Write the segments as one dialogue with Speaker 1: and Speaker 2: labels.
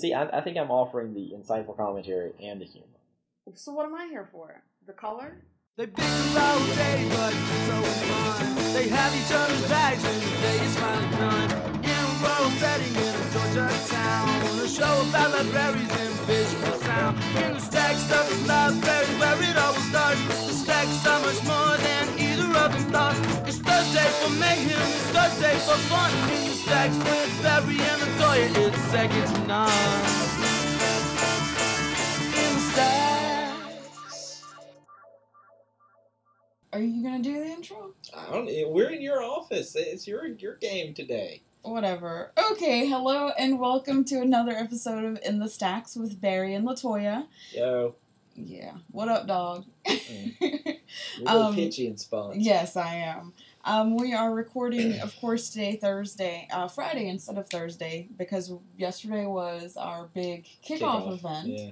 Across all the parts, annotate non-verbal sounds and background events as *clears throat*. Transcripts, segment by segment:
Speaker 1: see, I, I think I'm offering the insightful commentary and the humor.
Speaker 2: So what am I here for? The color?
Speaker 3: They bicker all day, but so fun. They have each other's bags and the day is finally done. In a rural setting in a Georgia town, a show about libraries and visual sound. In the stack stuff is library where it all starts. The stack's so much more than of. It's Thursday for mayhem, it's Thursday for fun. Stacks with Barry and Latoya, it's second to none. In stacks.
Speaker 2: Are you gonna do the intro?
Speaker 1: I don't. We're in your office. It's your your game today.
Speaker 2: Whatever. Okay, hello and welcome to another episode of In the Stacks with Barry and Latoya.
Speaker 1: Yo,
Speaker 2: Yeah. What up, dog?
Speaker 1: Mm. *laughs*
Speaker 2: Um,
Speaker 1: pitchy and spun.
Speaker 2: yes, I am. Um, we are recording, of *clears throat* course, today, Thursday, uh, Friday instead of Thursday, because yesterday was our big kickoff, event
Speaker 1: Yeah.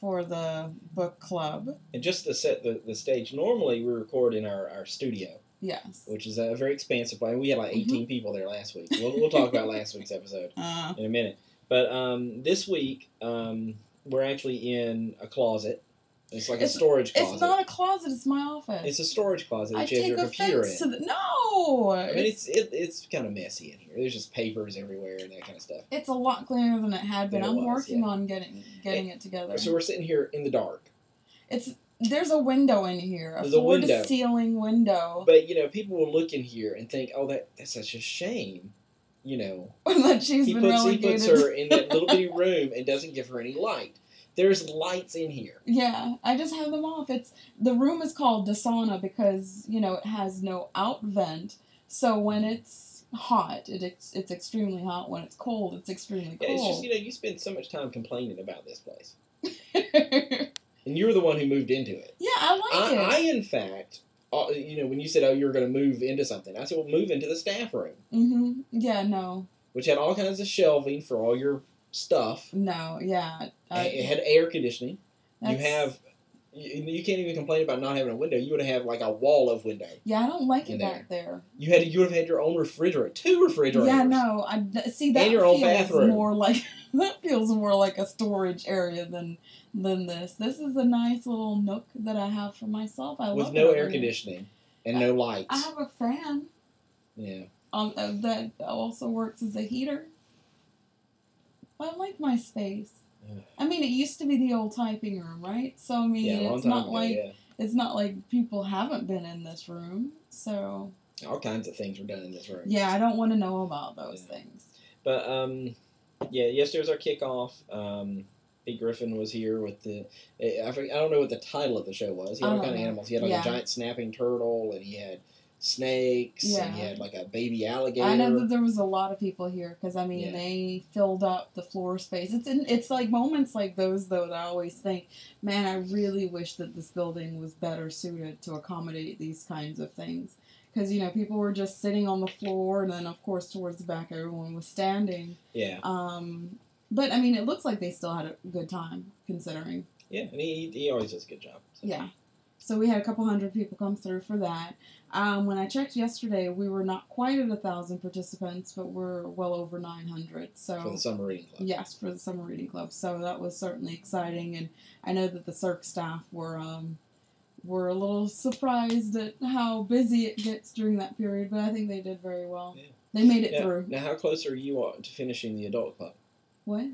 Speaker 2: for the book club.
Speaker 1: And just to set the, the stage, normally we record in our, our studio,
Speaker 2: Yes.
Speaker 1: which is a very expansive place. We had like
Speaker 2: Mm-hmm.
Speaker 1: 18 people there last week. We'll, we'll talk about last week's episode *laughs*
Speaker 2: Uh,
Speaker 1: in a minute. But um, this week, um, we're actually in a closet. It's like a storage closet.
Speaker 2: it's not a closet, it's my office.
Speaker 1: It's a storage closet
Speaker 2: I
Speaker 1: that you have your computer in.
Speaker 2: to the. No!
Speaker 1: I mean, it's it, it's kind of messy in here. There's just papers everywhere and that kind of stuff.
Speaker 2: It's a lot cleaner than it had been.
Speaker 1: It
Speaker 2: I'm
Speaker 1: was,
Speaker 2: working
Speaker 1: yeah.
Speaker 2: on getting getting it together.
Speaker 1: So we're sitting here in the dark.
Speaker 2: It's there's a window in here, a
Speaker 1: There's a
Speaker 2: floor
Speaker 1: window.
Speaker 2: to ceiling window
Speaker 1: But you know, people will look in here and think, "Oh, that that's such a shame." You know, *laughs*
Speaker 2: that she's
Speaker 1: he
Speaker 2: been
Speaker 1: puts he puts her in that little bitty *laughs* room and doesn't give her any light. There's lights in here.
Speaker 2: Yeah, I just have them off. It's the room is called the sauna because you know it has no out vent. So when it's hot, it, it's it's extremely hot. When it's cold, it's extremely
Speaker 1: Yeah, it's just you know, you spend so much time complaining about this place, *laughs* and you're the one who moved into it.
Speaker 2: yeah, I like
Speaker 1: I, I in fact, uh, you know, when you said, "Oh, you're going to move into something," I said, "Well, move into the staff room,
Speaker 2: Mm-hmm. Yeah, no,
Speaker 1: which had all kinds of shelving for all your stuff.
Speaker 2: no, yeah.
Speaker 1: And it had air conditioning. You have." You, you can't even complain about not having a window. You would have like a wall of window.
Speaker 2: Yeah, I don't like it back there.
Speaker 1: You had you would have had your own refrigerator, two refrigerators.
Speaker 2: Yeah, no, I see that
Speaker 1: And your own
Speaker 2: feels
Speaker 1: bathroom.
Speaker 2: more like *laughs* that feels more like a storage area than than this. This is a nice little nook that I have for myself. I
Speaker 1: with no air conditioning and no lights.
Speaker 2: I have a fan
Speaker 1: yeah,
Speaker 2: um uh, that also works as a heater. I like my space.
Speaker 1: Ugh.
Speaker 2: I mean, it used to be the old typing room, right? So I mean,
Speaker 1: yeah,
Speaker 2: it's not
Speaker 1: ago.
Speaker 2: like
Speaker 1: yeah,
Speaker 2: it's not like people haven't been in this room. So
Speaker 1: all kinds of things were done in this room.
Speaker 2: yeah, I don't want to know about those
Speaker 1: Yeah.
Speaker 2: things.
Speaker 1: But um, yeah, yesterday was our kickoff. Um, Pete Griffin was here with the. I, forget, I don't know what the title of the show was. He had all kind of animals. He had like
Speaker 2: Yeah.
Speaker 1: a giant snapping turtle, and he had snakes, and he had like a baby alligator.
Speaker 2: I know that there was a lot of people here because I mean
Speaker 1: Yeah.
Speaker 2: they filled up the floor space. It's in, it's like moments like those though that I always think, man, I really wish that this building was better suited to accommodate these kinds of things. Because you know people were just sitting on the floor, and then of course towards the back everyone was standing.
Speaker 1: yeah,
Speaker 2: Um, but I mean it looks like they still had a good time considering.
Speaker 1: yeah, and he he always does a good job. So.
Speaker 2: Yeah. So we had a couple hundred people come through for that. Um, when I checked yesterday, we were not quite at a thousand participants, but we're well over nine hundred. So
Speaker 1: for the summer reading club.
Speaker 2: yes, for the summer reading club. So that was certainly exciting, and I know that the circ staff were um, were a little surprised at how busy it gets during that period, but I think they did very well.
Speaker 1: Yeah.
Speaker 2: They made it
Speaker 1: Now,
Speaker 2: through.
Speaker 1: now, how close are you on to finishing the adult club?
Speaker 2: What?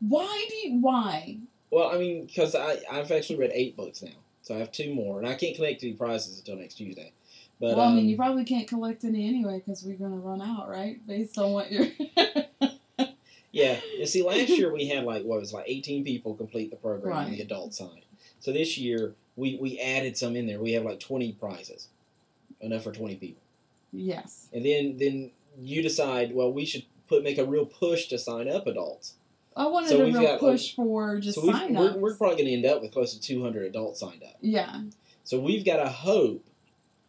Speaker 2: Why do you? Why?
Speaker 1: Well, I mean, because I I've actually read eight books now, so I have two more, and I can't collect any prizes until next Tuesday. But
Speaker 2: well, I mean,
Speaker 1: um,
Speaker 2: you probably can't collect any anyway because we're gonna run out, right? Based on what you're. *laughs*
Speaker 1: yeah, and see, last *laughs* year we had like what was it, like eighteen people complete the program on the adult side. So this year we we added some in there. We have like twenty prizes, enough for twenty people,
Speaker 2: yes.
Speaker 1: and then then you decide. Well, we should put make a real push to sign up adults.
Speaker 2: I wanted
Speaker 1: So
Speaker 2: a real
Speaker 1: got,
Speaker 2: push for just
Speaker 1: so
Speaker 2: sign
Speaker 1: we're, we're probably going to end up with close to two hundred adults signed up.
Speaker 2: yeah.
Speaker 1: So we've got to hope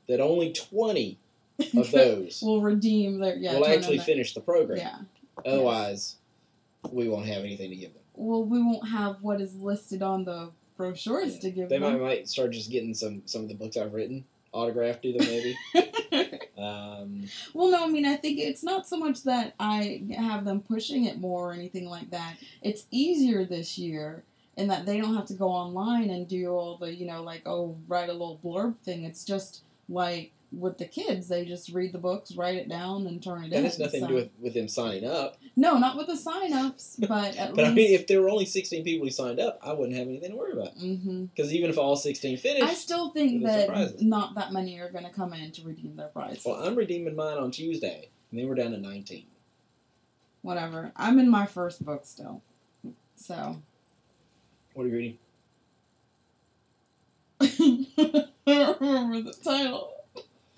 Speaker 1: that only twenty *laughs* of those
Speaker 2: will redeem their yeah.
Speaker 1: will actually
Speaker 2: in
Speaker 1: finish the program.
Speaker 2: Yeah.
Speaker 1: Otherwise, we won't have anything to give them.
Speaker 2: Well, we won't have what is listed on the brochures
Speaker 1: Yeah.
Speaker 2: to give them.
Speaker 1: They might, might start just getting some some of the books I've written autographed to them maybe. *laughs* Um,
Speaker 2: Well, no, I mean, I think it's not so much that I have them pushing it more or anything like that. It's easier this year in that they don't have to go online and do all the, you know, like, oh, write a little blurb thing. It's just like with the kids, they just read the books, write it down, and turn it
Speaker 1: that
Speaker 2: in.
Speaker 1: has nothing to do with, with them signing up.
Speaker 2: No, not with the sign ups, *laughs* but at
Speaker 1: But I mean, if there were only 16 people who signed up, I wouldn't have anything to worry about.
Speaker 2: Mm-hmm.
Speaker 1: Because even if all 16 finished,
Speaker 2: I still think that
Speaker 1: surprises.
Speaker 2: not that many are going to come in to redeem their prize.
Speaker 1: well, I'm redeeming mine on Tuesday, and then we're down to 19.
Speaker 2: Whatever. I'm in my first book still. So.
Speaker 1: What are you reading? *laughs*
Speaker 2: I don't remember the title.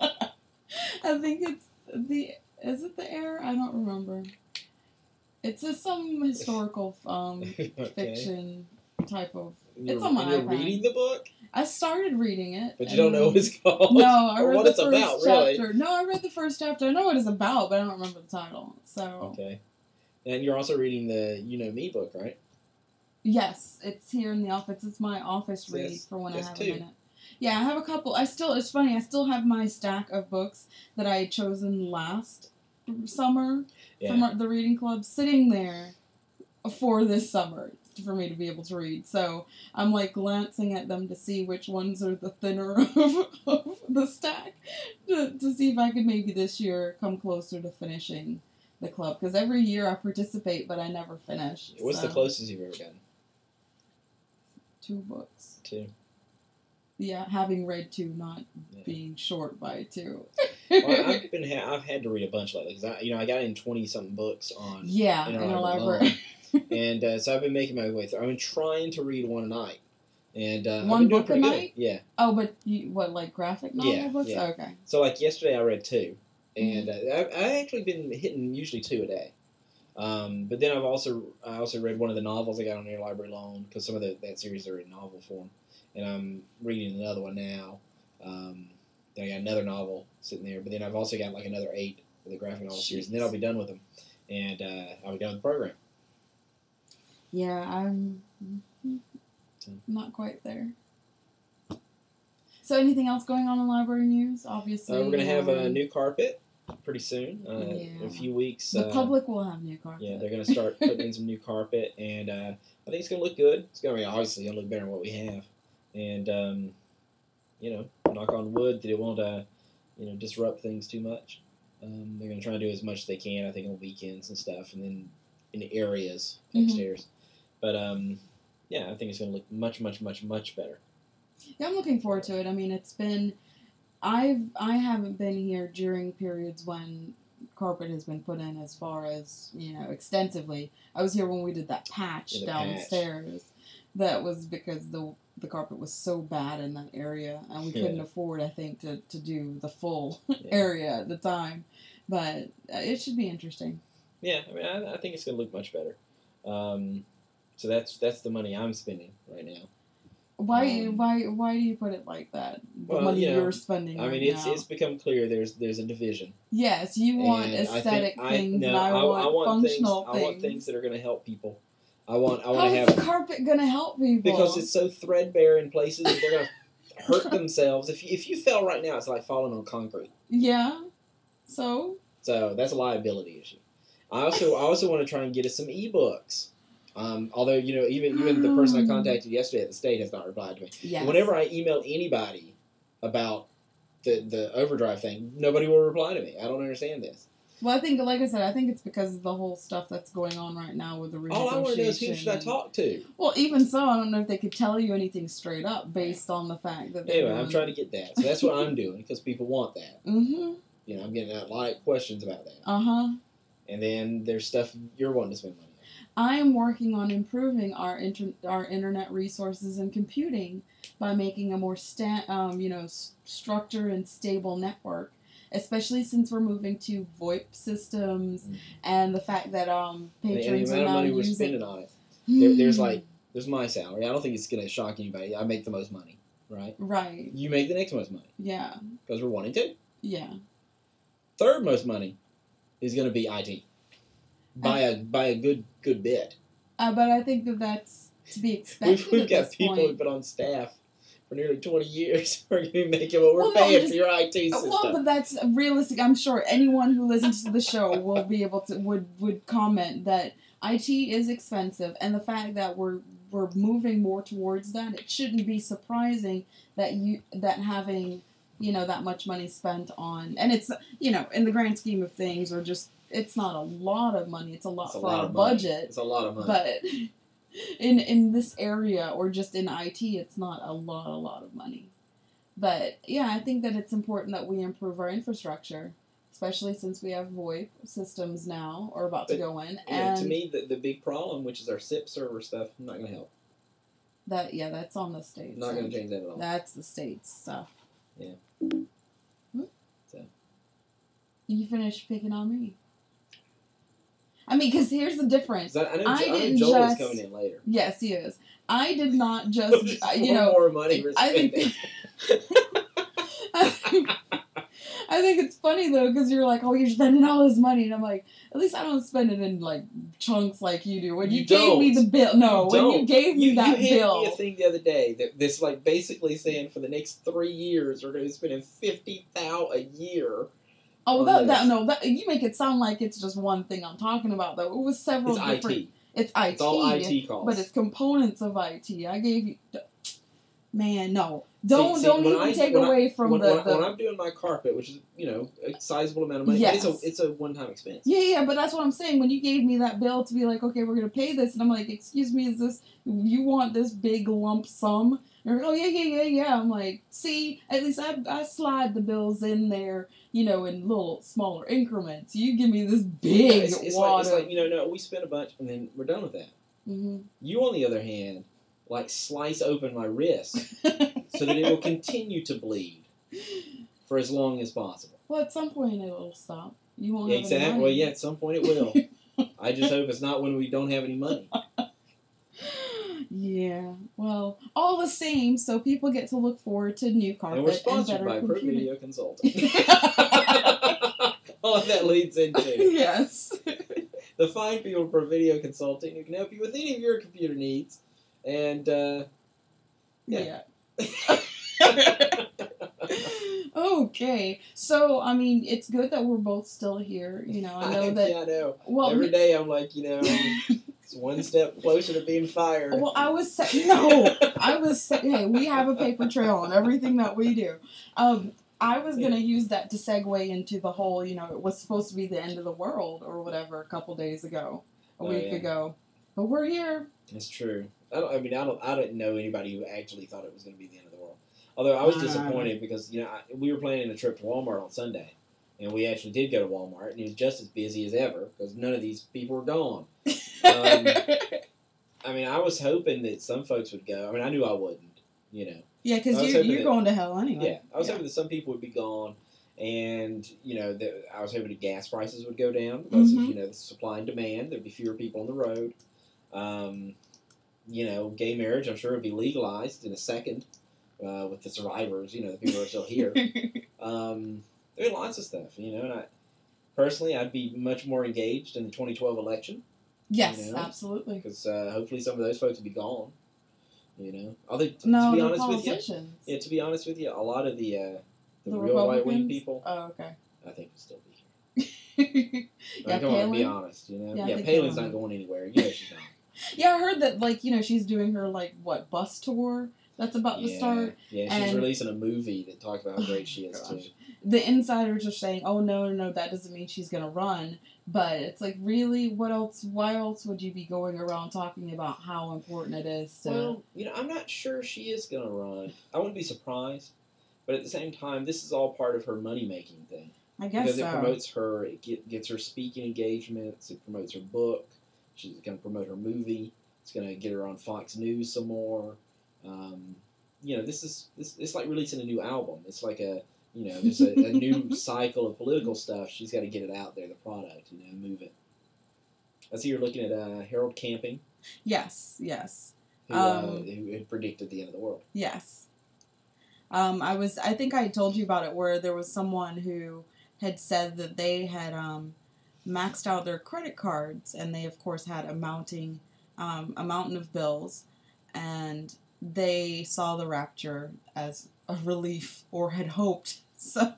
Speaker 2: *laughs* I think it's the is it the air? I don't remember. It's just some historical um *laughs*
Speaker 1: okay.
Speaker 2: fiction type of.
Speaker 1: You're,
Speaker 2: It's on my
Speaker 1: you're
Speaker 2: iPad.
Speaker 1: reading the book,
Speaker 2: I started reading it,
Speaker 1: but you don't know what it's called.
Speaker 2: No, *laughs* I read
Speaker 1: what
Speaker 2: the
Speaker 1: it's
Speaker 2: first
Speaker 1: about, really.
Speaker 2: chapter. No, I read the first chapter. I know what it's about, but I don't remember the title. So
Speaker 1: Okay. And you're also reading the You Know Me book, right?
Speaker 2: yes, it's here in the office. It's my office read
Speaker 1: Yes,
Speaker 2: for when I have
Speaker 1: too.
Speaker 2: a minute. Yeah, I have a couple. I still. It's funny. I still have my stack of books that I had chosen last summer
Speaker 1: Yeah.
Speaker 2: from the reading club sitting there for this summer for me to be able to read. So I'm like glancing at them to see which ones are the thinner *laughs* of, of the stack to, to see if I could maybe this year come closer to finishing the club because every year I participate but I never finish.
Speaker 1: What's the closest you've ever gotten
Speaker 2: Two books.
Speaker 1: to?
Speaker 2: Yeah, having read two, not
Speaker 1: Yeah.
Speaker 2: being short by two.
Speaker 1: Well, I've *laughs* been ha- I've had to read a bunch lately because I you know I got in twenty something books on
Speaker 2: yeah,
Speaker 1: in our
Speaker 2: a
Speaker 1: library
Speaker 2: library. *laughs* *laughs*
Speaker 1: and uh, so I've been making my way through. I've been trying to read one a night, and uh,
Speaker 2: One book a
Speaker 1: pretty good.
Speaker 2: night?
Speaker 1: Yeah.
Speaker 2: oh, but you, what, like graphic novel
Speaker 1: Yeah,
Speaker 2: books?
Speaker 1: yeah.
Speaker 2: Okay.
Speaker 1: So like yesterday I read two, and
Speaker 2: Mm-hmm.
Speaker 1: uh, I've, actually been hitting usually two a day. Um, but then I've also I also read one of the novels I got on Interlibrary loan because some of the, that series are in novel form, and I'm reading another one now. Um, then I got another novel sitting there, but then I've also got like another eight of the graphic novel series, and then I'll be done with them, and uh, I'll be done with the program.
Speaker 2: Yeah, I'm not quite there. So, anything else going on in library news? Obviously,
Speaker 1: Uh, we're gonna have a
Speaker 2: um,
Speaker 1: new carpet pretty soon. Uh, In a few weeks.
Speaker 2: The
Speaker 1: uh,
Speaker 2: public will have new carpet.
Speaker 1: Yeah, they're gonna start putting in some new carpet, and uh, I think it's gonna look good. It's gonna be obviously gonna look better than what we have, and um, you know, knock on wood that it won't, uh, you know, disrupt things too much. Um, they're gonna try to do as much as they can. I think on weekends and stuff, and then in areas
Speaker 2: Mhm.
Speaker 1: upstairs. But um, yeah, I think it's gonna look much, much, much, much better.
Speaker 2: Yeah, I'm looking forward to it. I mean, it's been, I've I haven't been here during periods when carpet has been put in as far as you know extensively. I was here when we did that patch
Speaker 1: Yeah, the patch.
Speaker 2: downstairs. That was because the the carpet was so bad in that area, and we
Speaker 1: Yeah.
Speaker 2: couldn't afford, I think, to, to do the full
Speaker 1: Yeah. *laughs*
Speaker 2: area at the time. But uh, it should be interesting.
Speaker 1: Yeah, I mean, I, I think it's gonna look much better. Um, so that's that's the money I'm spending right now.
Speaker 2: Why
Speaker 1: Um,
Speaker 2: why why do you put it like that? The
Speaker 1: Well,
Speaker 2: money
Speaker 1: you know,
Speaker 2: you're spending.
Speaker 1: I
Speaker 2: right
Speaker 1: mean, it's
Speaker 2: now.
Speaker 1: it's become clear there's there's a division.
Speaker 2: yes, you want
Speaker 1: And I
Speaker 2: aesthetic
Speaker 1: I-
Speaker 2: things,
Speaker 1: no,
Speaker 2: and I, want,
Speaker 1: things.
Speaker 2: functional
Speaker 1: I
Speaker 2: things.
Speaker 1: want things that are going to help people. I want I want to have
Speaker 2: the carpet gonna help people?
Speaker 1: because it's so threadbare in places that they're going *laughs* to hurt themselves. If you, if you fell right now, it's like falling on concrete.
Speaker 2: yeah. So
Speaker 1: So that's a liability issue. I also I also want to try and get us some ebooks. Um, although you know even even the person I contacted yesterday at the state has not replied to me.
Speaker 2: yeah.
Speaker 1: Whenever I email anybody about the the OverDrive thing, nobody will reply to me. I don't understand this.
Speaker 2: Well, I think, like I said, I think it's because of the whole stuff that's going on right now with the renegotiation.
Speaker 1: All I want to know is who should I talk to.
Speaker 2: Well, even so, I don't know if they could tell you anything straight up based on the fact that
Speaker 1: Anyway, I'm trying to get that. So that's what I'm doing because people want that.
Speaker 2: Mm-hmm.
Speaker 1: You know, I'm getting a lot of questions about that.
Speaker 2: Uh huh.
Speaker 1: And then there's stuff you're wanting to spend money on.
Speaker 2: I am working on improving our inter- our internet resources and computing by making a more sta- um, you know s- structured and stable network. Especially since we're moving to VoIP systems,
Speaker 1: Mhm.
Speaker 2: and the fact that um,
Speaker 1: the-
Speaker 2: patrons
Speaker 1: the
Speaker 2: are
Speaker 1: amount of money we're spending on it. There, there's like, there's my salary. I don't think it's going to shock anybody. I make the most money, right?
Speaker 2: right,
Speaker 1: You make the next most money
Speaker 2: yeah,
Speaker 1: because we're wanting to.
Speaker 2: yeah.
Speaker 1: Third most money is going to be IT by a by a good good bit.
Speaker 2: Uh, but I think that that's to be expected.
Speaker 1: We've, we've got people
Speaker 2: point.
Speaker 1: who put on staff for nearly 20 years. *laughs* We're going to be making what we're
Speaker 2: Well, no,
Speaker 1: paying
Speaker 2: just-
Speaker 1: for your IT system.
Speaker 2: Well, but that's realistic. I'm sure anyone who listens to the show *laughs* will be able to would would comment that IT is expensive, and the fact that we're we're moving more towards that, it shouldn't be surprising that you that having you know that much money spent on, and it's you know in the grand scheme of things, or just it's not a lot of money. It's a lot
Speaker 1: It's a
Speaker 2: for
Speaker 1: lot
Speaker 2: our
Speaker 1: of money.
Speaker 2: budget,
Speaker 1: It's a lot of money.
Speaker 2: but *laughs* in in this area or just in IT, it's not a lot a lot of money. But yeah, I think that it's important that we improve our infrastructure, especially since we have VoIP systems now or about to go in,
Speaker 1: know,
Speaker 2: and
Speaker 1: to me, the, the big problem, which is our SIP server stuff, not going to help.
Speaker 2: that yeah, that's on the states.
Speaker 1: Not going to change that at all.
Speaker 2: That's the states stuff.
Speaker 1: Yeah.
Speaker 2: Hmm?
Speaker 1: So.
Speaker 2: You finished picking on me. I mean, because here's the difference.
Speaker 1: I, I know,
Speaker 2: I
Speaker 1: I
Speaker 2: didn't
Speaker 1: Joel
Speaker 2: just-
Speaker 1: is coming in later.
Speaker 2: Yes, he is. I did not *laughs* just,
Speaker 1: Just
Speaker 2: you
Speaker 1: more-
Speaker 2: know,
Speaker 1: more money we're
Speaker 2: I think- *laughs* *laughs* I think it's funny though because you're like, oh, you're spending all this money, and I'm like, at least I don't spend it in like chunks like you do. When you,
Speaker 1: You
Speaker 2: gave me the bill, no,
Speaker 1: You
Speaker 2: when you gave me
Speaker 1: You,
Speaker 2: that
Speaker 1: you
Speaker 2: bill,
Speaker 1: me a thing the other day that this like basically saying for the next three years we're going to be spending fifty thou a year.
Speaker 2: Oh, that, that no, that you make it sound like it's just one thing I'm talking about though. It was several
Speaker 1: It's
Speaker 2: different.
Speaker 1: IT.
Speaker 2: It's IT.
Speaker 1: It's all IT costs.
Speaker 2: but it's components of IT. I gave you, man, no, don't
Speaker 1: see,
Speaker 2: don't even
Speaker 1: I-
Speaker 2: take
Speaker 1: when I-
Speaker 2: away from
Speaker 1: when,
Speaker 2: the,
Speaker 1: when,
Speaker 2: the
Speaker 1: when I'm doing my carpet, which is you know a sizable amount of money,
Speaker 2: Yes.
Speaker 1: it's a it's a one time expense.
Speaker 2: Yeah, yeah, but that's what I'm saying. When you gave me that bill to be like, okay, we're gonna pay this, and I'm like, excuse me, is this you want this big lump sum? Oh yeah, yeah, yeah, yeah. I'm like, see, at least I I slide the bills in there, you know, in little smaller increments. You give me this big
Speaker 1: it's, it's like it's like you know no we spend a bunch and then we're done with that.
Speaker 2: Mhm.
Speaker 1: You on the other hand, like slice open my wrist so that it will *laughs* continue to bleed for as long as possible.
Speaker 2: well, at some point it'll stop. You won't any
Speaker 1: Exactly. Well, yeah, at some point it will. *laughs* I just hope it's not when we don't have any money.
Speaker 2: Yeah. Well, all the same, so people get to look forward to new carpet
Speaker 1: And we're sponsored
Speaker 2: better
Speaker 1: by Pro
Speaker 2: computing.
Speaker 1: Video Consulting. *laughs* All that leads into
Speaker 2: yes. *laughs*
Speaker 1: the fine people Pro Video Consulting who can help you with any of your computer needs. And uh, Yeah.
Speaker 2: Yeah. okay. So, I mean, it's good that we're both still here. You know, I *laughs* know that.
Speaker 1: yeah, I know.
Speaker 2: Well,
Speaker 1: Every day I'm like, you know, it's one step closer to being fired.
Speaker 2: well, I was *laughs* no, I was sa- hey, we have a paper trail on everything that we do. Um, I was gonna use that to segue into the whole, you know, it was supposed to be the end of the world or whatever a couple days ago, a
Speaker 1: Oh,
Speaker 2: week
Speaker 1: yeah.
Speaker 2: ago, but we're here.
Speaker 1: It's true. I don't. I mean, I don't. I didn't know anybody who actually thought it was going to be the end of the world. Although I was disappointed because you know I, we were planning a trip to Walmart on Sunday, and we actually did go to Walmart, and it was just as busy as ever because none of these people were gone. Um, *laughs* I mean, I was hoping that some folks would go. I mean, I knew I wouldn't. You know.
Speaker 2: yeah, because you, you're
Speaker 1: that-
Speaker 2: going to hell anyway.
Speaker 1: Yeah, I was
Speaker 2: Yeah.
Speaker 1: hoping that some people would be gone, and you know, that I was hoping that gas prices would go down because
Speaker 2: Mhm.
Speaker 1: of you know the supply and demand. There'd be fewer people on the road. Um, you know, gay marriage, I'm sure, would be legalized in a second uh, with the survivors. You know, the people who are still here. *laughs* um, there's lots of stuff. You know, and I personally, I'd be much more engaged in the 2012 election
Speaker 2: yes,
Speaker 1: You know?
Speaker 2: absolutely.
Speaker 1: because uh, hopefully some of those folks would be gone. You know, although t-
Speaker 2: No,
Speaker 1: to be honest with you, yeah, to be honest with you, a lot of the uh, the,
Speaker 2: The
Speaker 1: real right wing people,
Speaker 2: Oh, okay.
Speaker 1: I think, will still be here. *laughs*
Speaker 2: yeah,
Speaker 1: come on, be honest. You know,
Speaker 2: Yeah,
Speaker 1: yeah, Palin's
Speaker 2: Palin.
Speaker 1: not going anywhere. You know she's not. *laughs*
Speaker 2: Yeah, I heard that like you know she's doing her like what bus tour that's about to start.
Speaker 1: yeah, she's
Speaker 2: and-
Speaker 1: releasing a movie that talks about how great *laughs* she is
Speaker 2: Gosh.
Speaker 1: too.
Speaker 2: The insiders are saying, "Oh no, no, no, that doesn't mean she's gonna run." But it's like, really, what else? Why else would you be going around talking about how important it is to?
Speaker 1: Well, you know, I'm not sure she is going to run. I wouldn't be surprised, but at the same time, this is all part of her money making thing.
Speaker 2: I guess
Speaker 1: because
Speaker 2: so.
Speaker 1: it promotes her, it get, gets her speaking engagements, it promotes her book. She's going to promote her movie. It's going to get her on Fox News some more. Um, you know, this is this. It's like releasing a new album. It's like a you know, there's a, a new cycle of political stuff. She's got to get it out there, the product. You know, move it. I see you're looking at uh, Harold Camping,
Speaker 2: yes, yes,
Speaker 1: who, uh,
Speaker 2: Um,
Speaker 1: who had predicted the end of the world.
Speaker 2: yes. Um, I was. I think I told you about it, where there was someone who had said that they had um, maxed out their credit cards, and they of course had a mounting, um, a mountain of bills, and they saw the rapture as a relief or had hoped. *laughs* So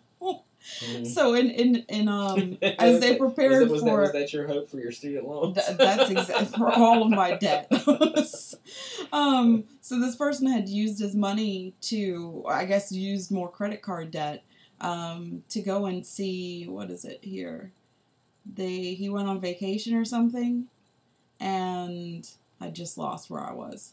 Speaker 1: Mhm.
Speaker 2: so in in in um *laughs* as they prepared
Speaker 1: was that,
Speaker 2: for
Speaker 1: was that your hope for your student loans?
Speaker 2: Th- that's exactly *laughs* for all of my debt. um, so this person had used his money to, I guess, used more credit card debt um, to go and see what is it here? They he went on vacation or something, and I just lost where I was.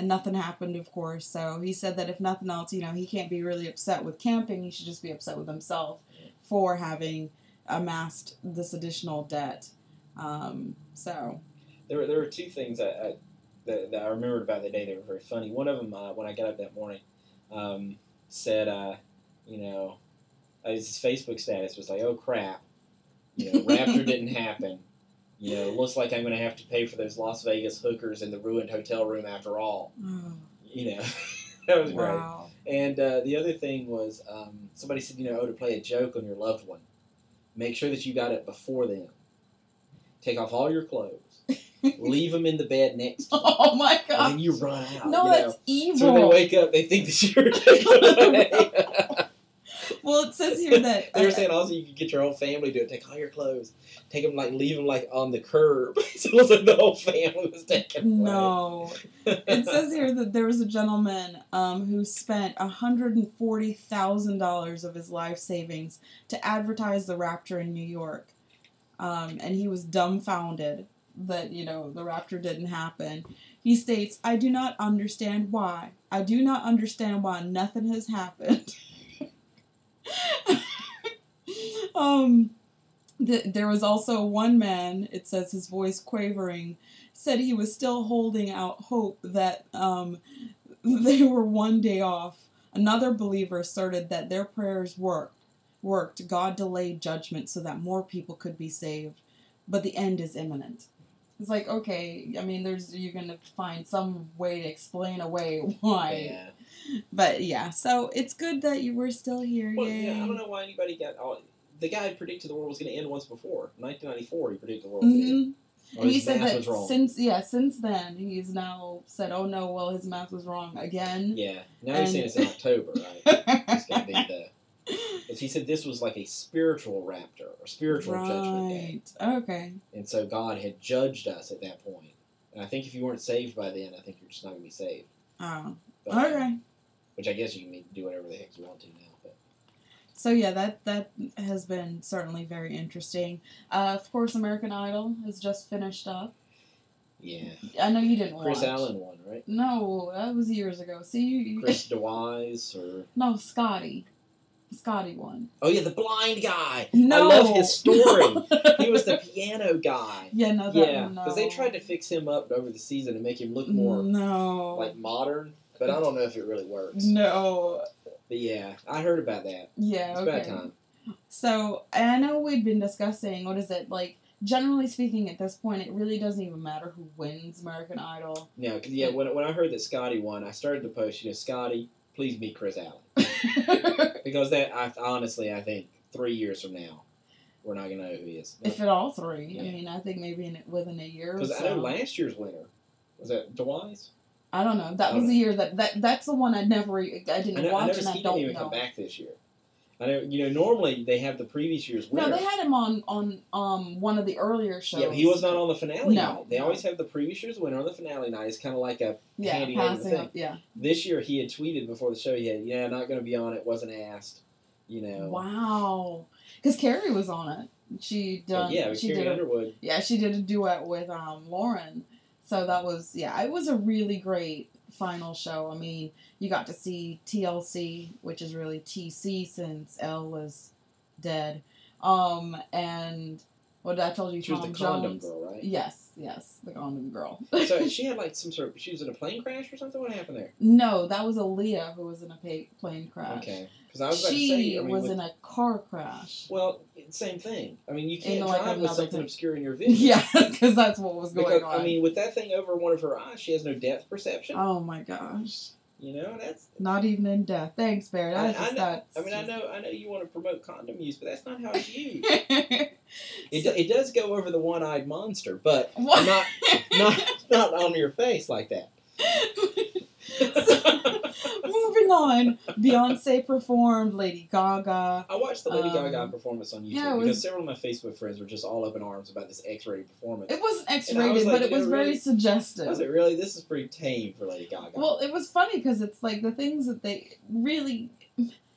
Speaker 2: And nothing happened, of course. So he said that if nothing else, you know, he can't be really upset with Camping. He should just be upset with himself for having amassed this additional debt. Um, so
Speaker 1: There were, there were two things I, I, that, that I remembered about the day that were very funny. One of them, uh, when I got up that morning, um, said, uh, you know, uh, his Facebook status was like, "Oh crap, you know, *laughs* Rapture didn't happen. You know, looks like I'm going to have to pay for those Las Vegas hookers in the ruined hotel room after all."
Speaker 2: oh,
Speaker 1: You know, *laughs* that was great. And uh, the other thing was, um, somebody said, you know, oh, to play a joke on your loved one, make sure that you got it before them. Take off all your clothes, *laughs* leave them in the bed next to you,
Speaker 2: Oh my
Speaker 1: and
Speaker 2: god.
Speaker 1: then you run out.
Speaker 2: No,
Speaker 1: you
Speaker 2: that's
Speaker 1: know.
Speaker 2: evil.
Speaker 1: So when they wake up, they think that you're. *laughs* *laughs*
Speaker 2: well, it says here that
Speaker 1: they were
Speaker 2: uh,
Speaker 1: saying also you could get your whole family to take all your clothes, take them like leave them like on the curb, *laughs* so it looks like the whole family was taken
Speaker 2: no. *laughs* It says here that there was a gentleman um, who spent $140,000 of his life savings to advertise the Rapture in New York. Um, and he was dumbfounded that, you know, the Rapture didn't happen. He states, I do not understand why. I do not understand why nothing has happened. *laughs* um, th- there was also one man, it says his voice quavering, said he was still holding out hope that um, *laughs* they were one day off. Another believer asserted that their prayers worked. Worked. God delayed judgment so that more people could be saved, but the end is imminent. It's like okay, I mean, there's you're gonna find some way to explain away *laughs* why,
Speaker 1: Yeah.
Speaker 2: But yeah. So it's good that you were still here.
Speaker 1: Well,
Speaker 2: Yay.
Speaker 1: yeah, I don't know why anybody got all. The guy had predicted the world was going to end once before. 1994, he predicted the world was going to end.
Speaker 2: Mhm.
Speaker 1: Or
Speaker 2: And he said that since yeah, since then he's now said, "Oh no, well his math was wrong again."
Speaker 1: Yeah. Now he's saying it's in October, *laughs* right? It's going to be the. He said this was like a spiritual rapture or spiritual judgment day.
Speaker 2: Okay.
Speaker 1: and so God had judged us at that point. And I think if you weren't saved by then, I think you're just not going to be saved.
Speaker 2: Oh.
Speaker 1: But,
Speaker 2: Okay.
Speaker 1: Which I guess you can do whatever the heck you want to now. But
Speaker 2: So yeah, that that has been certainly very interesting. Uh, of course, American Idol has just finished up.
Speaker 1: yeah,
Speaker 2: I know you didn't
Speaker 1: Kris
Speaker 2: watch.
Speaker 1: Allen won, right?
Speaker 2: No, that was years ago. See, you,
Speaker 1: Chris DeWyze or *laughs*
Speaker 2: no Scotty. Scotty won.
Speaker 1: oh yeah, the blind guy.
Speaker 2: No.
Speaker 1: I love his story. *laughs* he was the piano guy.
Speaker 2: yeah, no, that,
Speaker 1: Yeah,
Speaker 2: no.
Speaker 1: because they tried to fix him up over the season and make him look more
Speaker 2: No.
Speaker 1: like modern, but I don't know if it really works.
Speaker 2: no.
Speaker 1: But yeah, I heard about that.
Speaker 2: Yeah.
Speaker 1: It's
Speaker 2: okay.
Speaker 1: about time.
Speaker 2: So, I know we've been discussing what is it like. Generally speaking, at this point, it really doesn't even matter who wins American Idol.
Speaker 1: No, because yeah, when, when I heard that Scotty won, I started to post, you know, Scotty, please meet Kris Allen, *laughs* because that I honestly I think three years from now, we're not gonna know who he is.
Speaker 2: if at all three, I mean, I think maybe in within a year.
Speaker 1: Because
Speaker 2: so.
Speaker 1: I know last year's winner was that DeWyze.
Speaker 2: I don't know. That was the year that, that that's the one I never I didn't
Speaker 1: I, know, I
Speaker 2: watch
Speaker 1: noticed
Speaker 2: and I
Speaker 1: he
Speaker 2: don't
Speaker 1: didn't even
Speaker 2: know.
Speaker 1: come back this year. I know, you know, normally they have the previous year's winner.
Speaker 2: No, they had him on on um one of the earlier shows.
Speaker 1: yeah, he was not on the finale
Speaker 2: No,
Speaker 1: night. They
Speaker 2: no.
Speaker 1: always have the previous year's winner on the finale night. It's kind of like a
Speaker 2: Yeah, passing
Speaker 1: thing.
Speaker 2: up. Yeah.
Speaker 1: This year he had tweeted before the show. He had, yeah, not going to be on it. Wasn't asked. You know.
Speaker 2: Wow. Because Carrie was on it. She done.
Speaker 1: yeah,
Speaker 2: she
Speaker 1: Carrie
Speaker 2: did. A,
Speaker 1: Underwood.
Speaker 2: yeah, she did a duet with um Lauren. So that was yeah, it was a really great final show. I mean, you got to see TLC, which is really TC since L was dead. Um and what did I told you?
Speaker 1: She was
Speaker 2: Tom
Speaker 1: the condom
Speaker 2: Jones.
Speaker 1: girl, right?
Speaker 2: Yes, yes, the condom girl.
Speaker 1: so *laughs* she had like some sort of. She was in a plane crash or something. What happened there?
Speaker 2: no, that was Aaliyah who was in a plane crash.
Speaker 1: Okay, because I was
Speaker 2: she
Speaker 1: say. I mean,
Speaker 2: was
Speaker 1: with-
Speaker 2: in a car crash.
Speaker 1: well, same thing. I mean, you can't
Speaker 2: like,
Speaker 1: drive with something
Speaker 2: thing.
Speaker 1: obscuring your vision. *laughs*
Speaker 2: Yeah, because that's what was going
Speaker 1: Because
Speaker 2: on.
Speaker 1: I mean, with that thing over one of her eyes, she has no depth perception.
Speaker 2: oh my gosh.
Speaker 1: You know, that's.
Speaker 2: Not even in death. Thanks, Barry.
Speaker 1: I, I
Speaker 2: just
Speaker 1: know. I mean, I know. I know you want to promote condom use, but that's not how it's used. *laughs*
Speaker 2: it,
Speaker 1: it, it does go over the one-eyed monster, but
Speaker 2: what?
Speaker 1: not not not on your face like that. *laughs* *laughs*
Speaker 2: Moving on, Beyonce performed, Lady Gaga.
Speaker 1: I watched the Lady
Speaker 2: Um,
Speaker 1: Gaga performance on YouTube
Speaker 2: yeah, it
Speaker 1: because several of my Facebook friends were just all up in arms about this X-rated performance.
Speaker 2: It wasn't X
Speaker 1: And I was like,
Speaker 2: but it was very
Speaker 1: really-
Speaker 2: suggestive.
Speaker 1: Was it really? This is pretty tame for Lady Gaga.
Speaker 2: Well, it was funny because it's like the things that they really.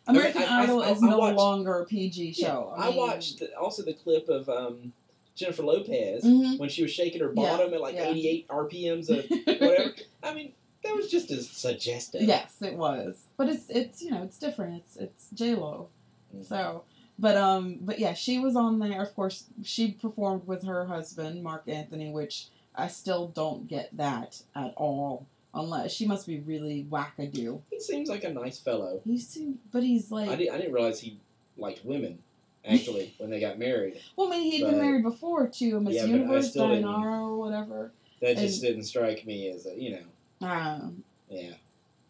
Speaker 2: American
Speaker 1: I- I-
Speaker 2: Idol
Speaker 1: I-
Speaker 2: is no
Speaker 1: watched-
Speaker 2: longer a PG
Speaker 1: Yeah,
Speaker 2: show.
Speaker 1: I,
Speaker 2: mean-
Speaker 1: watched the, also the clip of um, Jennifer Lopez
Speaker 2: Mhm.
Speaker 1: when she was shaking her
Speaker 2: Yeah,
Speaker 1: bottom at like
Speaker 2: yeah.
Speaker 1: 88 RPMs of *laughs* whatever. I mean, that was just as suggestive.
Speaker 2: yes, it was, but it's it's you know it's different. It's it's J Lo,
Speaker 1: Mhm.
Speaker 2: so. But um, but yeah, she was on there. Of course, she performed with her husband Marc Anthony, which I still don't get that at all. Unless she must be really wackadoo.
Speaker 1: He seems like a nice fellow.
Speaker 2: He's too, but he's like,
Speaker 1: I, did, I didn't realize he liked women, actually, when they got married. *laughs*
Speaker 2: well, I mean, he'd been married before to Miss
Speaker 1: Yeah, but
Speaker 2: Universe, or whatever.
Speaker 1: That just didn't strike me as a, you know,
Speaker 2: Um,
Speaker 1: yeah.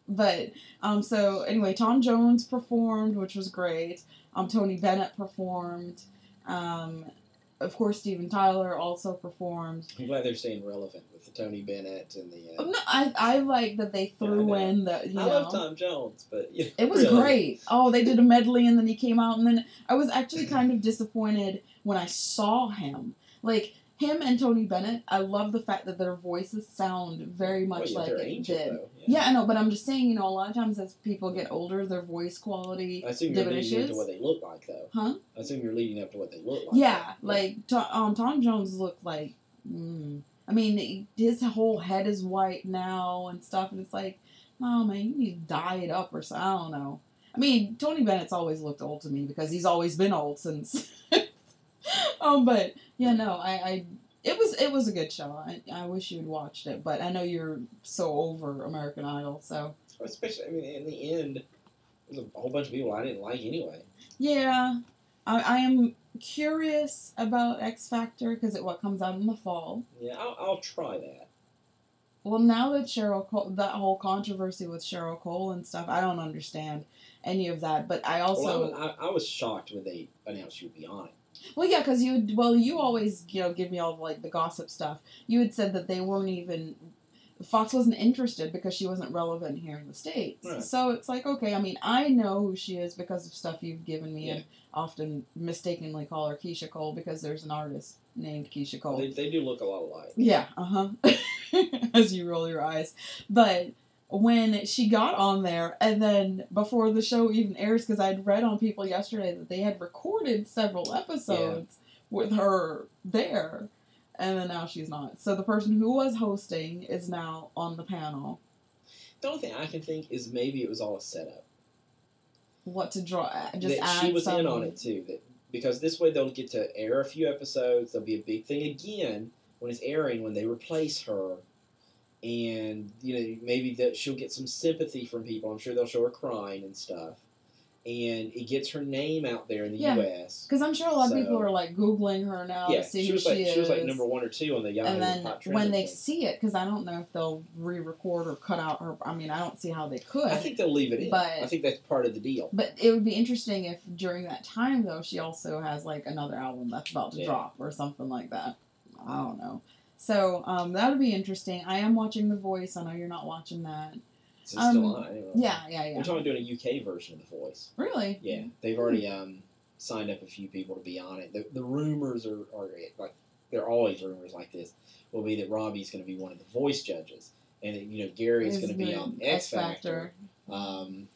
Speaker 2: But um, so anyway, Tom Jones performed, which was great. Um, Tony Bennett performed. Um, of course, Steven Tyler also performed.
Speaker 1: I'm glad they're staying relevant with the Tony Bennett and the. Uh,
Speaker 2: no, I I like that they threw
Speaker 1: know.
Speaker 2: in the you
Speaker 1: I
Speaker 2: know.
Speaker 1: love Tom Jones, but you know,
Speaker 2: It was
Speaker 1: really.
Speaker 2: great. Oh, they did a medley and then he came out and then I was actually kind of disappointed when I saw him. Like him and Tony Bennett, I love the fact that their voices sound very much
Speaker 1: yeah,
Speaker 2: like it
Speaker 1: ancient,
Speaker 2: did.
Speaker 1: though.
Speaker 2: Yeah, I know, but I'm just saying, you know, a lot of times as people get older, their voice quality
Speaker 1: I assume you're leading
Speaker 2: diminishes.
Speaker 1: to what they look like, though.
Speaker 2: Huh?
Speaker 1: I assume you're leading up to what they look like.
Speaker 2: Yeah, like um, Tom Jones looked like. Mm, I mean, his whole head is white now and stuff, and it's like, oh man, you need to dye it up or something. I don't know. I mean, Tony Bennett's always looked old to me because he's always been old since. *laughs* *laughs* um, but yeah, no, I, I, it was it was a good show. I, I wish you had watched it, but I know you're so over American Idol, so
Speaker 1: Especially, I mean, in the end, there's a whole bunch of people I didn't like anyway.
Speaker 2: yeah, I, I am curious about X Factor because it what comes out in the fall.
Speaker 1: Yeah, I'll, I'll try that.
Speaker 2: Well, now that Cheryl Cole, that whole controversy with Cheryl Cole and stuff, I don't understand any of that. But I also,
Speaker 1: well, I, was- I, I was shocked when they announced she would be on it.
Speaker 2: Well, yeah, because you, well, you always, you know, give me all like the gossip stuff. You had said that they weren't even, Fox wasn't interested because she wasn't relevant here in the states.
Speaker 1: Right.
Speaker 2: So it's like, okay, I mean, I know who she is because of stuff you've given me,
Speaker 1: Yeah.
Speaker 2: and often mistakenly call her Keyshia Cole because there's an artist named Keyshia Cole.
Speaker 1: They, they do look a lot alike.
Speaker 2: Yeah, uh huh. *laughs* As you roll your eyes. But when she got on there, and then before the show even airs, because I'd read on people yesterday that they had recorded several episodes with her there, and then now she's not. So the person who was hosting is now on the panel.
Speaker 1: The only thing I can think is maybe it was all a setup.
Speaker 2: What to draw? Just
Speaker 1: that she was
Speaker 2: some,
Speaker 1: in on it too. That because this way they'll get to air a few episodes. There'll be a big thing again when it's airing when they replace her, and you know maybe that she'll get some sympathy from people. I'm sure they'll show her crying and stuff, and it gets her name out there in the
Speaker 2: Yeah.
Speaker 1: U.S.
Speaker 2: Because I'm sure a lot of people are like googling her now
Speaker 1: yeah,
Speaker 2: to see
Speaker 1: she
Speaker 2: who
Speaker 1: was like
Speaker 2: she is.
Speaker 1: she was like number one or two on the Yahoo
Speaker 2: and then when they
Speaker 1: thing.
Speaker 2: see it, because I don't know if they'll re-record or cut out her. I mean, I don't see how they could.
Speaker 1: I think they'll leave it in.
Speaker 2: But-
Speaker 1: I think that's part of the deal.
Speaker 2: but it would be interesting if during that time though she also has like another album that's about to
Speaker 1: Yeah.
Speaker 2: drop or something like that. I don't know. So um, that would be interesting. I am watching The Voice. I know you're not watching that.
Speaker 1: Is it still
Speaker 2: Um,
Speaker 1: on? I don't.
Speaker 2: Yeah, yeah,
Speaker 1: They're talking about doing a UK version of The Voice.
Speaker 2: Really?
Speaker 1: Yeah, they've already um, signed up a few people to be on it. The, the rumors are, are like there are always rumors like this. Will be that Robbie's going to be one of the voice judges, and that, you know Gary's
Speaker 2: Is
Speaker 1: going to be on X Factor. Um,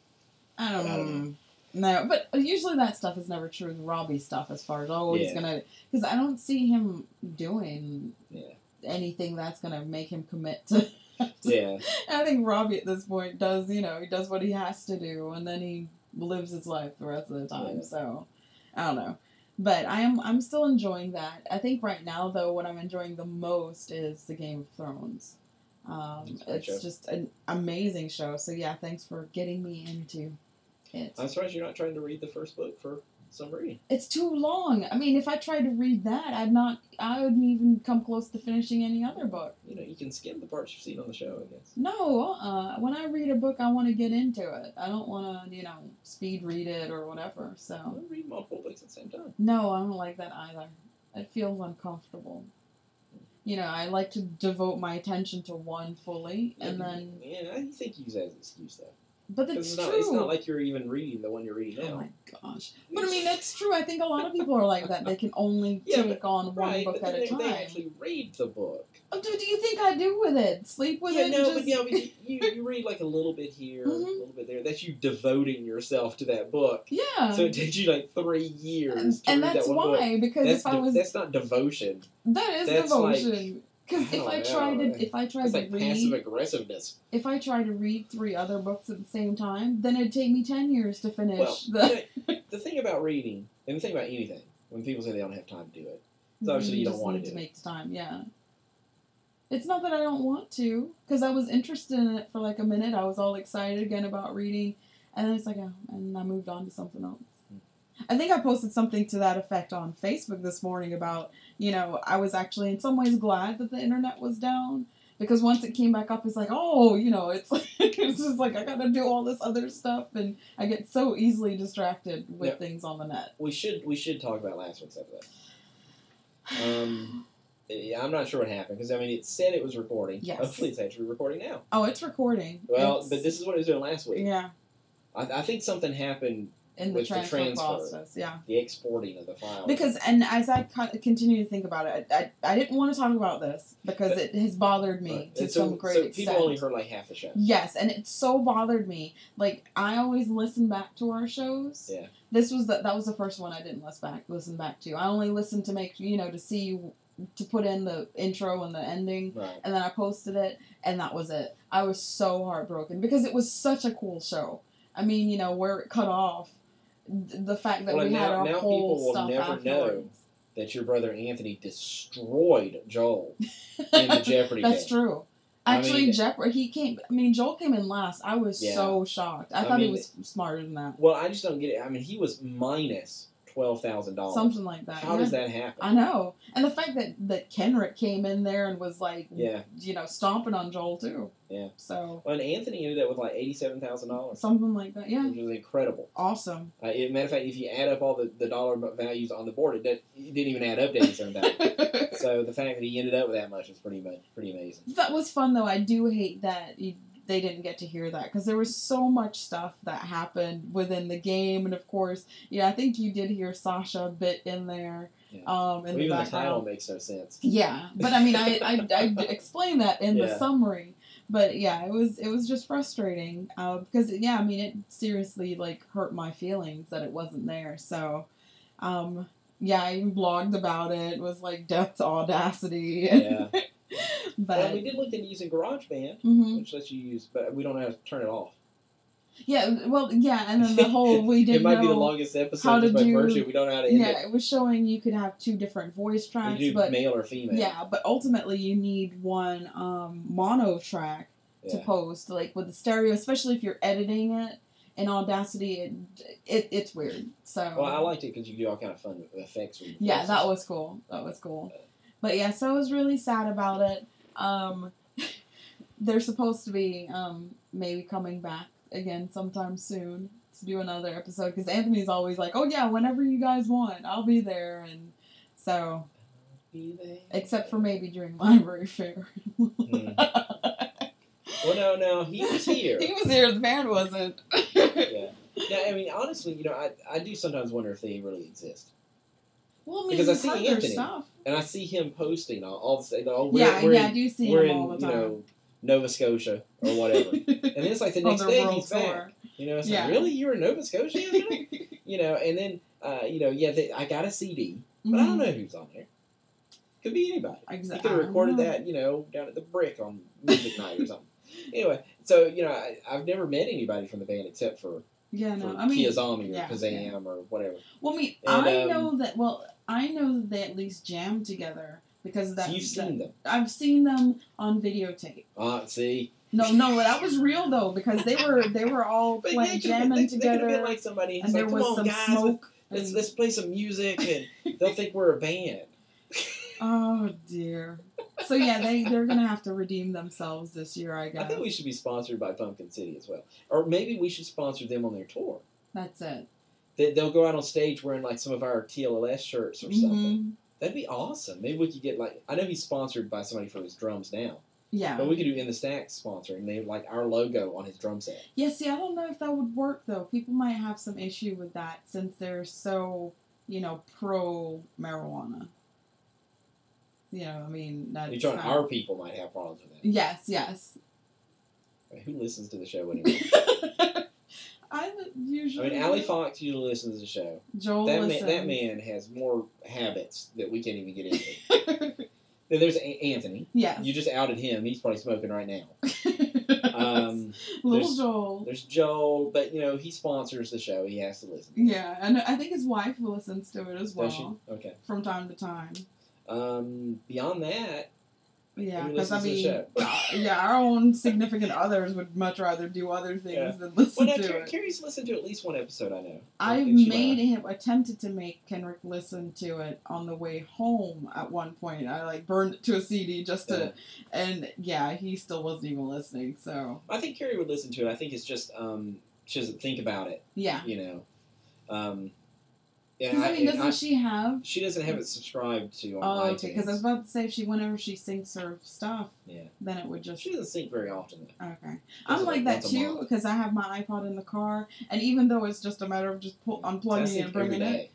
Speaker 2: I don't,
Speaker 1: I don't
Speaker 2: know. No, but usually that stuff is never true. The Robbie stuff, as far as oh, he's gonna, because I don't see him doing
Speaker 1: yeah,
Speaker 2: anything that's gonna make him commit to. *laughs*
Speaker 1: yeah,
Speaker 2: I think Robbie at this point does, you know, he does what he has to do, and then he lives his life the rest of the time.
Speaker 1: Yeah.
Speaker 2: So, I don't know, but I am I'm still enjoying that. I think right now though, what I'm enjoying the most is the Game of Thrones. Um,
Speaker 1: It's show.
Speaker 2: just an amazing show. So yeah, thanks for getting me into it.
Speaker 1: I'm surprised you're not trying to read the first book for reason.
Speaker 2: It's too long. I mean, if I tried to read that, I'd not. I wouldn't even come close to finishing any other book.
Speaker 1: You know, you can skim the parts you've seen on the show. I guess.
Speaker 2: No, uh, when I read a book, I want to get into it. I don't want to, you know, speed read it or whatever. So
Speaker 1: read multiple books at the same time.
Speaker 2: no, I don't like that either. It feels uncomfortable. you know, I like to devote my attention to one fully, and then.
Speaker 1: yeah, I think you use that as an excuse though.
Speaker 2: But it's,
Speaker 1: it's not,
Speaker 2: true.
Speaker 1: it's not like you're even reading the one you're reading now.
Speaker 2: Oh my gosh! But I mean, that's true. I think a lot of people are like that. They can only *laughs*
Speaker 1: Yeah,
Speaker 2: take on one book
Speaker 1: but
Speaker 2: at a time.
Speaker 1: they actually read the book.
Speaker 2: Oh, dude, do you think I do with it? Sleep with
Speaker 1: yeah,
Speaker 2: it?
Speaker 1: no,
Speaker 2: and
Speaker 1: but yeah, but you, you, you read like a little bit here,
Speaker 2: Mhm.
Speaker 1: a little bit there. That's you devoting yourself to that book.
Speaker 2: yeah.
Speaker 1: So it takes you like three years
Speaker 2: and,
Speaker 1: to
Speaker 2: and
Speaker 1: read
Speaker 2: that's
Speaker 1: that one book.
Speaker 2: why because
Speaker 1: That's,
Speaker 2: if I was
Speaker 1: that's not devotion.
Speaker 2: that is
Speaker 1: that's like-
Speaker 2: devotion. Because *laughs* if I
Speaker 1: don't
Speaker 2: tried to if I
Speaker 1: It's
Speaker 2: to
Speaker 1: like passive
Speaker 2: read
Speaker 1: aggressiveness.
Speaker 2: if I tried to read three other books at the same time, then it'd take me ten years to finish
Speaker 1: Well,
Speaker 2: the.
Speaker 1: the *laughs* thing about reading and the thing about anything, when people say they don't have time to do it, So obviously you don't wanna
Speaker 2: need
Speaker 1: do
Speaker 2: to
Speaker 1: it.
Speaker 2: make time. Yeah. It's not that I don't want to, because I was interested in it for like a minute. I was all excited again about reading, and then it's like, oh, and I moved on to something else. I think I posted something to that effect on Facebook this morning about, you know, I was actually in some ways glad that the internet was down because once it came back up, it's like, oh, you know, it's like, *laughs* it's just like I gotta do all this other stuff, and I get so easily distracted with
Speaker 1: Yeah.
Speaker 2: things on the net.
Speaker 1: We should we should talk about last week's episode. Um, yeah, I'm not sure what happened because I mean it said it was recording.
Speaker 2: Yes.
Speaker 1: Hopefully it's actually recording now.
Speaker 2: Oh, it's recording.
Speaker 1: Well,
Speaker 2: It's-
Speaker 1: but this is what it was doing last week.
Speaker 2: yeah,
Speaker 1: I, I think something happened.
Speaker 2: In the
Speaker 1: with the
Speaker 2: transfer,
Speaker 1: transfer.
Speaker 2: process, yeah.
Speaker 1: The exporting of the file.
Speaker 2: Because and as I continue to think about it, I, I, I didn't want to talk about this because
Speaker 1: But-
Speaker 2: it has bothered me
Speaker 1: Right.
Speaker 2: to
Speaker 1: And so,
Speaker 2: some great
Speaker 1: so
Speaker 2: extent.
Speaker 1: people only heard like half the show.
Speaker 2: Yes, and it so bothered me. Like I always listen back to our shows.
Speaker 1: Yeah.
Speaker 2: This was the that was the first one I didn't listen back listen back to. I only listened to make you know to see to put in the intro and the ending,
Speaker 1: Right.
Speaker 2: and then I posted it, and that was it. I was so heartbroken because it was such a cool show. I mean, you know, where it cut off, the fact that
Speaker 1: Well,
Speaker 2: we
Speaker 1: now-
Speaker 2: had our
Speaker 1: now
Speaker 2: whole
Speaker 1: people will
Speaker 2: stuff
Speaker 1: never know. That your brother Anthony destroyed Joel in the *laughs* Jeopardy
Speaker 2: That's
Speaker 1: game.
Speaker 2: true.
Speaker 1: I
Speaker 2: Actually,
Speaker 1: mean-
Speaker 2: Jeopardy. He came. I mean, Joel came in last. I was
Speaker 1: Yeah.
Speaker 2: so shocked. I,
Speaker 1: I
Speaker 2: thought he was smarter than that.
Speaker 1: Well, I just don't get it. I mean, he was minus twelve thousand dollars.
Speaker 2: Something like that.
Speaker 1: How
Speaker 2: yeah.
Speaker 1: does that happen?
Speaker 2: I know, and the fact that that Kenrick came in there and was like,
Speaker 1: Yeah.
Speaker 2: you know, stomping on Joel too.
Speaker 1: Yeah.
Speaker 2: So
Speaker 1: Well, and Anthony ended up with like eighty-seven thousand dollars,
Speaker 2: something like that. Yeah.
Speaker 1: which was incredible.
Speaker 2: Awesome.
Speaker 1: Uh, it- matter of fact, if you add up all the, the dollar values on the board, it, it didn't even add up to eighty-seven thousand. so the fact that he ended up with that much is pretty much pretty amazing.
Speaker 2: that was fun though. I do hate that you, they didn't get to hear that because there was so much stuff that happened within the game, and of course, yeah, I think you did hear Sasha a bit in there,
Speaker 1: Yeah.
Speaker 2: um, in
Speaker 1: Well,
Speaker 2: the
Speaker 1: even the title makes no sense.
Speaker 2: Yeah, but I mean, I I, *laughs* I explained that in the summary. But yeah, it was it was just frustrating uh, because yeah, I mean, it seriously like hurt my feelings that it wasn't there. So, um, yeah, I even blogged about it. It was like death's audacity.
Speaker 1: Yeah. *laughs*
Speaker 2: but
Speaker 1: well, we did look into using GarageBand,
Speaker 2: Mhm.
Speaker 1: which lets you use, but we don't know how to turn it off.
Speaker 2: yeah, well, yeah, and then the whole we *laughs* didn't
Speaker 1: might
Speaker 2: know.
Speaker 1: be the longest episode
Speaker 2: how to do-
Speaker 1: virtue. We don't know how to end
Speaker 2: yeah,
Speaker 1: it.
Speaker 2: it was showing you could have two different voice tracks.
Speaker 1: You do
Speaker 2: but
Speaker 1: male or female.
Speaker 2: yeah, but ultimately you need one um, mono track to post, like with the stereo, especially if you're editing it in Audacity. It, it it's weird. So
Speaker 1: Well, I liked it because you do all kind of fun effects. With
Speaker 2: yeah, that was cool. That was cool. But yeah, so I was really sad about it. Um, *laughs* they're supposed to be um, maybe coming back again sometime soon to do another episode because Anthony's always like, "Oh yeah, whenever you guys want, I'll be there." And so,
Speaker 1: Be there.
Speaker 2: except for maybe during library *laughs* fair.
Speaker 1: Hmm. *laughs* Well, no, no, he was here.
Speaker 2: he was here. The band wasn't.
Speaker 1: yeah. No, I mean, honestly, you know, I, I do sometimes wonder if they really exist.
Speaker 2: Well, I mean,
Speaker 1: Because I see Anthony.
Speaker 2: stuff.
Speaker 1: And I see him posting all, all the. Oh, we're,
Speaker 2: yeah,
Speaker 1: we're
Speaker 2: yeah, I do see
Speaker 1: we're
Speaker 2: him
Speaker 1: in
Speaker 2: all the
Speaker 1: you know, Nova Scotia or whatever. *laughs* and then it's like the next
Speaker 2: their
Speaker 1: day he's back. You know, it's
Speaker 2: Yeah.
Speaker 1: like, really? You were in Nova Scotia? *laughs* you know, and then, uh, you know, yeah, they, I got a CD, but I don't know who's on there. Could be anybody. He could have recorded that, you know, down at the Brick on music night or something. Anyway, so you know, I, I've never met anybody from the band except for,
Speaker 2: Yeah,
Speaker 1: for
Speaker 2: no, I mean,
Speaker 1: Kiyazami or
Speaker 2: yeah,
Speaker 1: Kazam or whatever.
Speaker 2: well, I mean,
Speaker 1: And,
Speaker 2: I
Speaker 1: um,
Speaker 2: know that. Well, I know that they at least jam together because that.
Speaker 1: so you've
Speaker 2: that-
Speaker 1: seen them.
Speaker 2: I've seen them on videotape.
Speaker 1: Ah, see,
Speaker 2: No, no, that was real though because they were they were all playing,
Speaker 1: they
Speaker 2: jamming
Speaker 1: they, they
Speaker 2: together,
Speaker 1: been like somebody
Speaker 2: and there
Speaker 1: like, "Come
Speaker 2: was
Speaker 1: on,
Speaker 2: some
Speaker 1: guys,
Speaker 2: smoke.
Speaker 1: let's
Speaker 2: and-
Speaker 1: let's play some music," and they'll think we're a band. *laughs*
Speaker 2: oh dear. So yeah, they they're gonna have to redeem themselves this year, I guess.
Speaker 1: I think we should be sponsored by Pumpkin City as well, or maybe we should sponsor them on their tour.
Speaker 2: That's it.
Speaker 1: They, they'll go out on stage wearing like some of our TLLS shirts or something.
Speaker 2: Mhm.
Speaker 1: That'd be awesome. Maybe we could get like I know he's sponsored by somebody for his drums now,
Speaker 2: Yeah.
Speaker 1: but we could do in the stacks sponsoring, they like our logo on his drum set.
Speaker 2: Yeah, see, I don't know if that would work though. People might have some issue with that since they're so, you know, pro marijuana. You know, I mean, that's
Speaker 1: You're our people might have problems with that.
Speaker 2: Yes, yes.
Speaker 1: Who listens to the show *laughs* anymore? *laughs*
Speaker 2: I would
Speaker 1: I mean, Ali Fox usually listens to the show.
Speaker 2: Joel
Speaker 1: That man, that man has more habits that we can't even get into. *laughs* then there's a- Anthony.
Speaker 2: Yeah.
Speaker 1: You just outed him. He's probably smoking right now. *laughs* Um,
Speaker 2: Little Joel.
Speaker 1: there's Joel, but you know he sponsors the show. He has to listen.
Speaker 2: Yeah, and I think his wife listens to it as well?
Speaker 1: Okay.
Speaker 2: from time to time.
Speaker 1: Um, beyond that,
Speaker 2: Yeah, because I
Speaker 1: listens to the
Speaker 2: mean, *laughs* yeah, our own significant others would much rather do other things
Speaker 1: Yeah.
Speaker 2: than listen
Speaker 1: well, no,
Speaker 2: to
Speaker 1: Car-
Speaker 2: it.
Speaker 1: Carrie's listened to at least one episode. I know.
Speaker 2: I've
Speaker 1: I
Speaker 2: made him attempted to make Kenrick listen to it on the way home at one point. I like burned it to a CD just to, and yeah, he still wasn't even listening. So
Speaker 1: I think Carrie would listen to it. I think it's just um, she doesn't think about it.
Speaker 2: yeah,
Speaker 1: You know. Um, yeah,
Speaker 2: because I mean, doesn't
Speaker 1: I-
Speaker 2: she have?
Speaker 1: she doesn't have it subscribed to on
Speaker 2: Oh, okay. Because I was about to say if she whenever she syncs her stuff,
Speaker 1: Yeah.
Speaker 2: then it would just
Speaker 1: She doesn't sync very often. Though.
Speaker 2: Okay. I'm like
Speaker 1: like
Speaker 2: that too because I have my iPod in the car, and even though it's just a matter of just pull, unplugging it and bringing it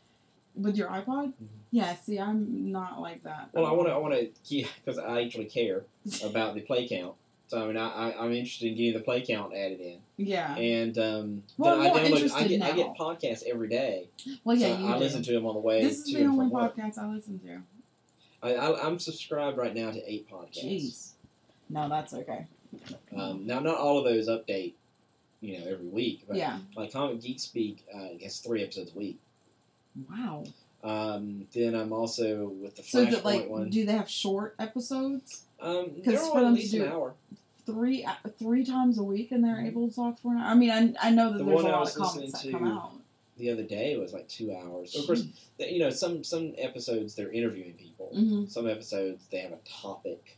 Speaker 2: with your iPod.
Speaker 1: Mhm.
Speaker 2: Yeah. See, I'm not like that.
Speaker 1: Well, I want to, I want to keep because I actually care about the play count. So I mean, I, I I'm interested in getting the play count added in,
Speaker 2: Yeah.
Speaker 1: and um,
Speaker 2: Well,
Speaker 1: I download. I get I get podcasts every day.
Speaker 2: Well, yeah,
Speaker 1: so
Speaker 2: you
Speaker 1: I
Speaker 2: do.
Speaker 1: listen to them on the way
Speaker 2: this is
Speaker 1: to
Speaker 2: the only podcast I listen to.
Speaker 1: I, I, I'm subscribed right now to eight podcasts.
Speaker 2: Jeez. No, that's okay.
Speaker 1: Um, now, not all of those update, you know, every week. But
Speaker 2: Yeah.
Speaker 1: Like Comic Geek Speak, uh, I guess three episodes a week.
Speaker 2: Wow.
Speaker 1: Um, then I'm also with the
Speaker 2: So
Speaker 1: Flashpoint
Speaker 2: it like,
Speaker 1: one.
Speaker 2: do they have short episodes?
Speaker 1: Um, they're all at least
Speaker 2: do-
Speaker 1: an hour.
Speaker 2: Three uh, three times a week, and they're
Speaker 1: Mhm.
Speaker 2: able to talk for an hour. I mean, I, I know that
Speaker 1: The
Speaker 2: there's a
Speaker 1: one I
Speaker 2: lot
Speaker 1: was
Speaker 2: of comments that
Speaker 1: listening
Speaker 2: come
Speaker 1: to-
Speaker 2: out.
Speaker 1: The other day was like two hours. Of course, th- you know, some some episodes they're interviewing people.
Speaker 2: hmm
Speaker 1: Some episodes they have a topic.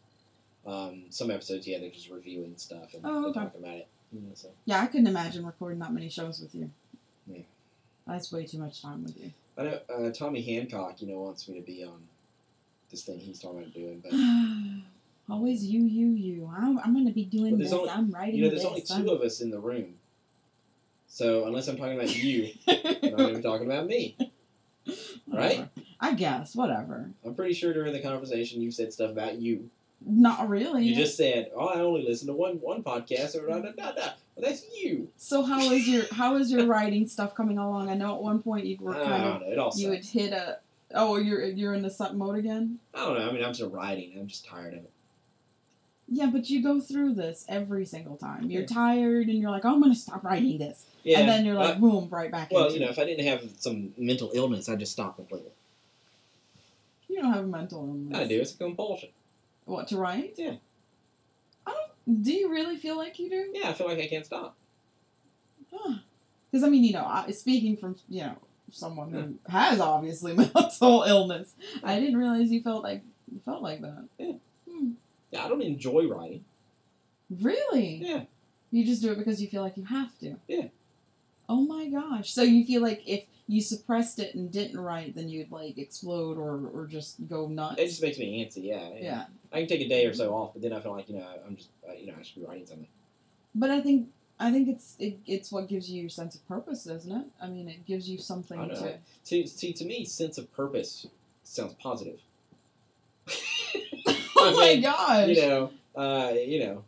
Speaker 1: Um, some episodes, yeah, they're just reviewing stuff and
Speaker 2: Oh, okay.
Speaker 1: talk about it. You know, so.
Speaker 2: Yeah, I couldn't imagine recording that many shows with you.
Speaker 1: Yeah.
Speaker 2: That's way too much time with you.
Speaker 1: I know uh, Tommy Hancock, you know, wants me to be on this thing he's talking about doing, but *sighs* *sighs* *sighs*
Speaker 2: Always you, you, you. I'm, I'm going to be doing
Speaker 1: Well,
Speaker 2: this.
Speaker 1: only-
Speaker 2: I'm writing
Speaker 1: you know, there's
Speaker 2: this.
Speaker 1: only 2
Speaker 2: I'm-
Speaker 1: of us in the room. So unless I'm talking about you, *laughs* I'm not even talking about me. right?
Speaker 2: I guess. Whatever.
Speaker 1: I'm pretty sure during the conversation you said stuff about you.
Speaker 2: Not really.
Speaker 1: You just said, "Oh, I only listen to one one podcast." Or da da da da. Well, that's you.
Speaker 2: So how is your how is your writing stuff coming along? I know at one point you were kind of
Speaker 1: know. It all
Speaker 2: you had hit a oh you're you're in the suck mode again.
Speaker 1: I don't know. I mean, I'm just writing. I'm just tired of it.
Speaker 2: Yeah, but you go through this every single time. You're
Speaker 1: Yeah.
Speaker 2: tired and you're like, oh, I'm gonna stop writing this,
Speaker 1: Yeah.
Speaker 2: and then you're like,
Speaker 1: uh,
Speaker 2: boom, right back.
Speaker 1: well, you know,
Speaker 2: it.
Speaker 1: if I didn't have some mental illness, I'd just stop completely.
Speaker 2: you don't have a mental illness.
Speaker 1: I do. It's a compulsion.
Speaker 2: What to write?
Speaker 1: Yeah.
Speaker 2: I don't. Do you really feel like you do?
Speaker 1: Yeah, I feel like I can't stop.
Speaker 2: Because I mean, you know, I, speaking from you know someone who has obviously *laughs* mental illness, I didn't realize you felt like you felt like that.
Speaker 1: Yeah, I don't enjoy writing.
Speaker 2: Really?
Speaker 1: Yeah.
Speaker 2: You just do it because you feel like you have to.
Speaker 1: Yeah.
Speaker 2: Oh my gosh! So you feel like if you suppressed it and didn't write, then you'd like explode or or just go nuts.
Speaker 1: It just makes me antsy. Yeah.
Speaker 2: yeah.
Speaker 1: I can take a day or so off, but then I feel like you know I'm just uh, you know I should be writing something.
Speaker 2: But I think I think it's it, it's what gives you your sense of purpose, doesn't it? I mean, it gives you something to.
Speaker 1: See, see, to me, sense of purpose sounds positive. *laughs*
Speaker 2: oh my
Speaker 1: mean,
Speaker 2: gosh!
Speaker 1: you know, uh, you know,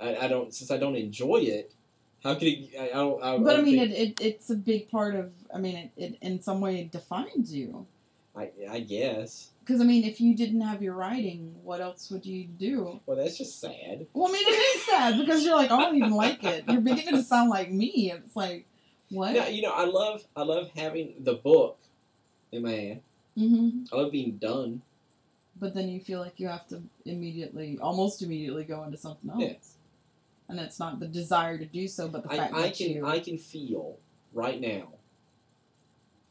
Speaker 1: I, I don't since I don't enjoy it. How could it? I, I don't. I,
Speaker 2: but I mean,
Speaker 1: think-
Speaker 2: it, it it's a big part of. I mean, it, it in some way defines you.
Speaker 1: I, I guess.
Speaker 2: Because I mean, if you didn't have your writing, what else would you do?
Speaker 1: Well, that's just sad.
Speaker 2: Well, I mean, it is sad because you're like, I don't even like it. You're beginning to sound like me. It's like, what?
Speaker 1: Yeah, you know, I love I love having the book in my hand.
Speaker 2: hmm
Speaker 1: I love being done.
Speaker 2: But then you feel like you have to immediately, almost immediately, go into something else.
Speaker 1: Yeah.
Speaker 2: And it's not the desire to do so, but the
Speaker 1: I,
Speaker 2: fact
Speaker 1: I
Speaker 2: that
Speaker 1: can
Speaker 2: you.
Speaker 1: I can feel right now.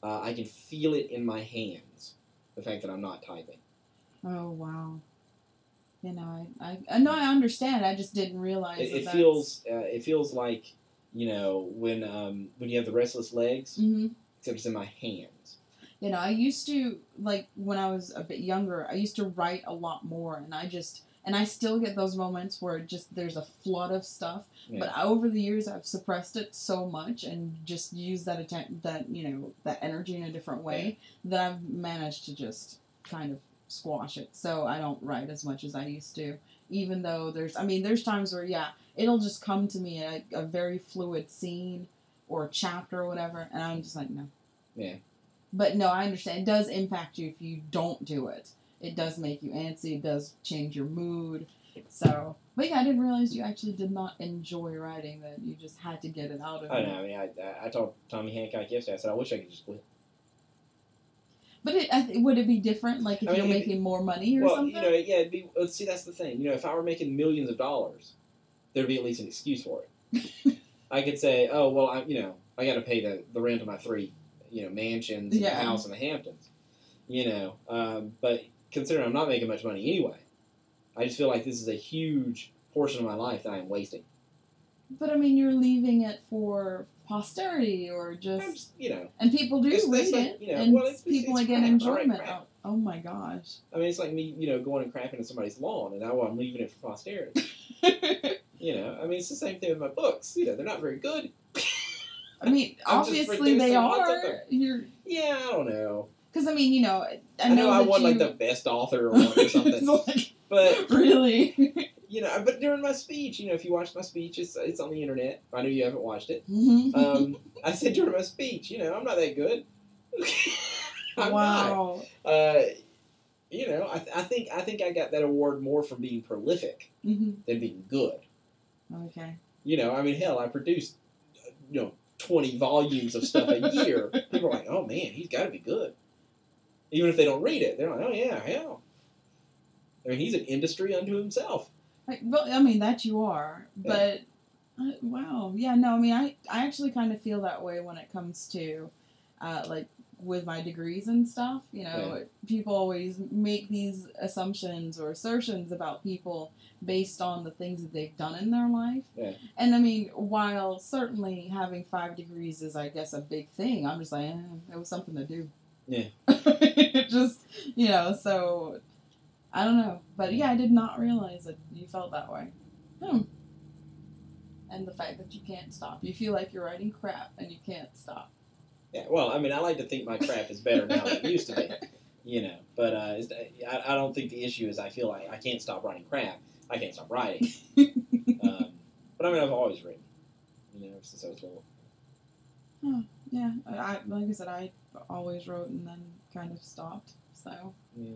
Speaker 1: Uh, I can feel it in my hands. The fact that I'm not typing.
Speaker 2: Oh wow. You know, I, I, I know I understand. I just didn't realize.
Speaker 1: It,
Speaker 2: that
Speaker 1: it feels uh, it feels like you know when um, when you have the restless legs,
Speaker 2: Mhm.
Speaker 1: except it's in my hands.
Speaker 2: You know, I used to like when I was a bit younger. I used to write a lot more, and I just and I still get those moments where just there's a flood of stuff.
Speaker 1: Yeah.
Speaker 2: But over the years, I've suppressed it so much and just used that atten- that you know that energy in a different way that I've managed to just kind of squash it. So I don't write as much as I used to. Even though there's, I mean, there's times where yeah, it'll just come to me a, a very fluid scene or a chapter or whatever, and I'm just like no.
Speaker 1: Yeah.
Speaker 2: But no, I understand. It does impact you if you don't do it. It does make you antsy. It does change your mood. So, but yeah, I didn't realize you actually did not enjoy writing. That you just had to get it out of
Speaker 1: I
Speaker 2: you.
Speaker 1: know. I mean, I, I, told Tommy Hancock yesterday. I said I wish I could just quit.
Speaker 2: But it, th- would it be different? Like if
Speaker 1: I mean,
Speaker 2: you're making more money or
Speaker 1: well,
Speaker 2: something?
Speaker 1: Well, you know, yeah. It'd be, see, that's the thing. You know, if I were making millions of dollars, there'd be at least an excuse for it. *laughs* I could say, oh well, I you know, I got to pay the, the rent of my three, you know, mansions, and
Speaker 2: Yeah.
Speaker 1: the house in the Hamptons. You know, um, but considering I'm not making much money anyway, I just feel like this is a huge portion of my life that I'm wasting.
Speaker 2: But I mean, you're leaving it for posterity or just,
Speaker 1: just, you know,
Speaker 2: and people do
Speaker 1: It's-
Speaker 2: read
Speaker 1: it's like,
Speaker 2: it,
Speaker 1: you know,
Speaker 2: and
Speaker 1: well, it's-
Speaker 2: people
Speaker 1: it's
Speaker 2: get
Speaker 1: crap. All right,
Speaker 2: enjoyment.
Speaker 1: crap.
Speaker 2: out. Oh my gosh.
Speaker 1: I mean, it's like me, you know, going and crapping in somebody's lawn, and now I'm leaving it for posterity. *laughs* You know, I mean, it's the same thing with my books. You know, they're not very good.
Speaker 2: I mean,
Speaker 1: I'm
Speaker 2: obviously they
Speaker 1: reducing lots of
Speaker 2: are. You're
Speaker 1: Yeah, I don't know.
Speaker 2: because I mean, you know, I,
Speaker 1: I, know, I won
Speaker 2: you,
Speaker 1: like the best author award or *laughs* something,
Speaker 2: like,
Speaker 1: but
Speaker 2: really.
Speaker 1: you know, but during my speech, you know, if you watch my speech, it's it's on the internet. I know you haven't watched it.
Speaker 2: Mhm.
Speaker 1: Um, I said during my speech, you know, I'm not that good. *laughs* I'm not.
Speaker 2: wow.
Speaker 1: Uh, you know, I, I think I think I got that award more for being prolific
Speaker 2: hmm
Speaker 1: than being good.
Speaker 2: Okay.
Speaker 1: You know, I mean, hell, I produced, uh, you know, 20 volumes of stuff a year. People are like, oh man, he's got to be good. Even if they don't read it, they're like, oh yeah, hell. I mean, he's an industry unto himself.
Speaker 2: Like, well, I mean that you are, but uh, wow, yeah, no, I mean, I I actually kind of feel that way when it comes to, uh, like with my degrees and stuff. You know, people always make these assumptions or assertions about people based on the things that they've done in their life.
Speaker 1: Yeah.
Speaker 2: And I mean, while certainly having five degrees is, I guess, a big thing, I'm just like, eh, it was something to do.
Speaker 1: Yeah.
Speaker 2: It *laughs* just, you know, so I don't know. But yeah, I did not realize that you felt that way. Hmm. And the fact that you can't stop. You feel like you're writing crap and you can't stop.
Speaker 1: Yeah, well, I mean, I like to think my crap is better now than it used to be. You know, but uh, I, I don't think the issue is I feel like I can't stop writing crap. I can't stop writing. *laughs* um, but I mean, I've always written. You know, since I was little.
Speaker 2: Yeah, I, I like I said, I always wrote and then kind of stopped. So
Speaker 1: Yeah.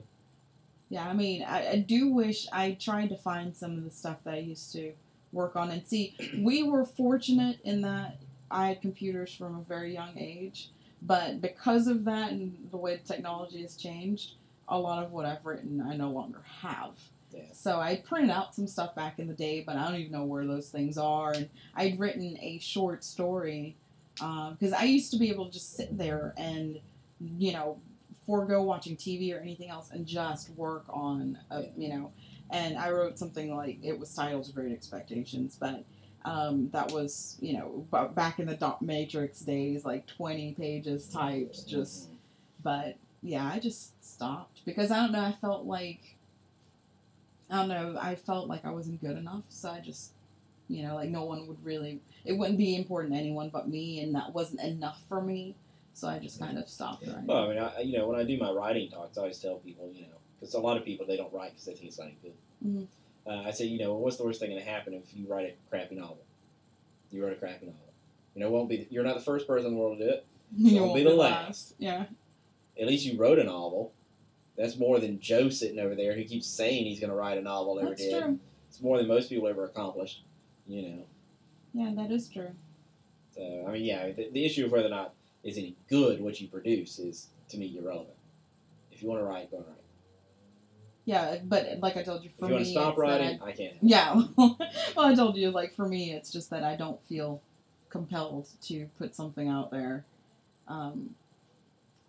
Speaker 2: yeah, I mean, I, I do wish I tried to find some of the stuff that I used to work on and see. We were fortunate in that I had computers from a very young age, but because of that and the way technology has changed, a lot of what I've written I no longer have.
Speaker 1: Yeah.
Speaker 2: So I printed out some stuff back in the day, but I don't even know where those things are. And I'd written a short story um, because I used to be able to just sit there and, you know, forego watching TV or anything else and just work on, a,
Speaker 1: Yeah.
Speaker 2: you know. And I wrote something like it was titled Great Expectations, but um, that was, you know, b- back in the dot matrix days, like 20 pages typed, just but yeah, I just stopped because I don't know. I felt like I don't know. I felt like I wasn't good enough, so I just you know like no one would really. It wouldn't be important to anyone but me, and that wasn't enough for me. So I just kind of stopped writing.
Speaker 1: Well, I mean, I, you know, when I do my writing talks, I always tell people, you know, because a lot of people they don't write because they think it's not good.
Speaker 2: Mhm.
Speaker 1: Uh, I say, you know, what's the worst thing going to happen if you write a crappy novel? You wrote a crappy novel. You know, won't be. You're not the first person in the world to do it. *laughs*
Speaker 2: You
Speaker 1: won't
Speaker 2: won't
Speaker 1: be the last.
Speaker 2: Yeah.
Speaker 1: At least you wrote a novel. That's more than Joe sitting over there who keeps saying he's going to write a novel every
Speaker 2: That's
Speaker 1: day.
Speaker 2: true.
Speaker 1: It's more than most people ever accomplished. You know.
Speaker 2: Yeah, that is true.
Speaker 1: So I mean, yeah, the, the issue of whether or not is any good what you produce is to me irrelevant. If you want to write, go and write.
Speaker 2: Yeah, but like I told you,
Speaker 1: If
Speaker 2: for
Speaker 1: you want
Speaker 2: me,
Speaker 1: to stop
Speaker 2: that I-
Speaker 1: I can't.
Speaker 2: Yeah. *laughs* well, I told you, like, for me, it's just that I don't feel compelled to put something out there um,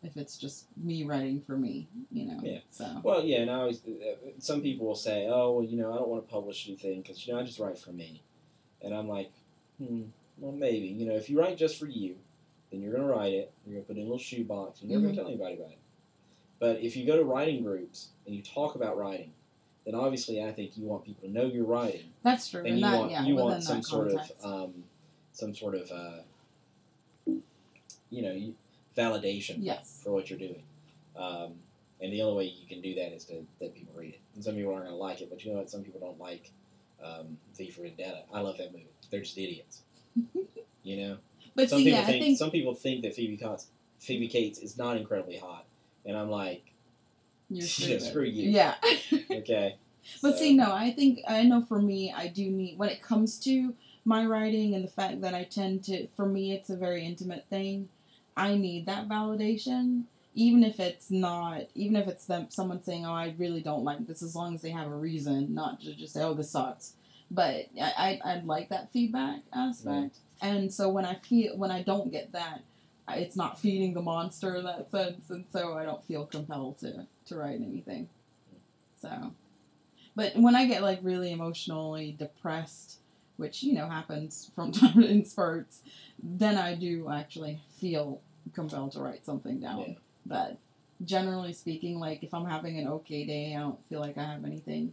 Speaker 2: if it's just me writing for me, you know?
Speaker 1: Yeah.
Speaker 2: So,
Speaker 1: Well, yeah, and I always uh, some people will say, "Oh, well, you know, I don't want to publish anything because you know I just write for me," and I'm like, hmm, well, maybe you know, if you write just for you, then you're going to write it. You're going to put it in a little shoebox. You're never
Speaker 2: Mhm.
Speaker 1: to tell anybody about it. But if you go to writing groups and you talk about writing, then obviously I think you want people to know you're writing,
Speaker 2: That's true.
Speaker 1: and you
Speaker 2: that,
Speaker 1: want
Speaker 2: yeah,
Speaker 1: you want some sort of um, some sort of uh, you know you- validation
Speaker 2: yes.
Speaker 1: for what you're doing. Um, and the only way you can do that is to let people read it. And some people aren't going to like it, but you know what? Some people don't like um, V for Vendetta. I love that movie. They're just idiots. *laughs* you know,
Speaker 2: But
Speaker 1: some
Speaker 2: see,
Speaker 1: people
Speaker 2: yeah,
Speaker 1: think,
Speaker 2: I think
Speaker 1: some people think that Phoebe Cates, Phoebe Cates is not incredibly hot, and I'm like,
Speaker 2: you're
Speaker 1: yeah, screw you.
Speaker 2: Yeah. *laughs*
Speaker 1: Okay,
Speaker 2: But
Speaker 1: So,
Speaker 2: see, no, I think I know for me, I do need when it comes to my writing and the fact that I tend to, for me, it's a very intimate thing. I need that validation, even if it's not, even if it's them, someone saying, "Oh, I really don't like this," as long as they have a reason, not to just say, "Oh, this sucks." But I, I I'd like that feedback aspect, and so when I feel when I don't get that, I- it's not feeding the monster in that sense, and so I don't feel compelled to to write anything. So. But when I get like really emotionally depressed, which you know happens from *laughs* time to in spurts, then I do actually feel compelled to write something down.
Speaker 1: Yeah.
Speaker 2: But generally speaking, like if I'm having an okay day, I don't feel like I have anything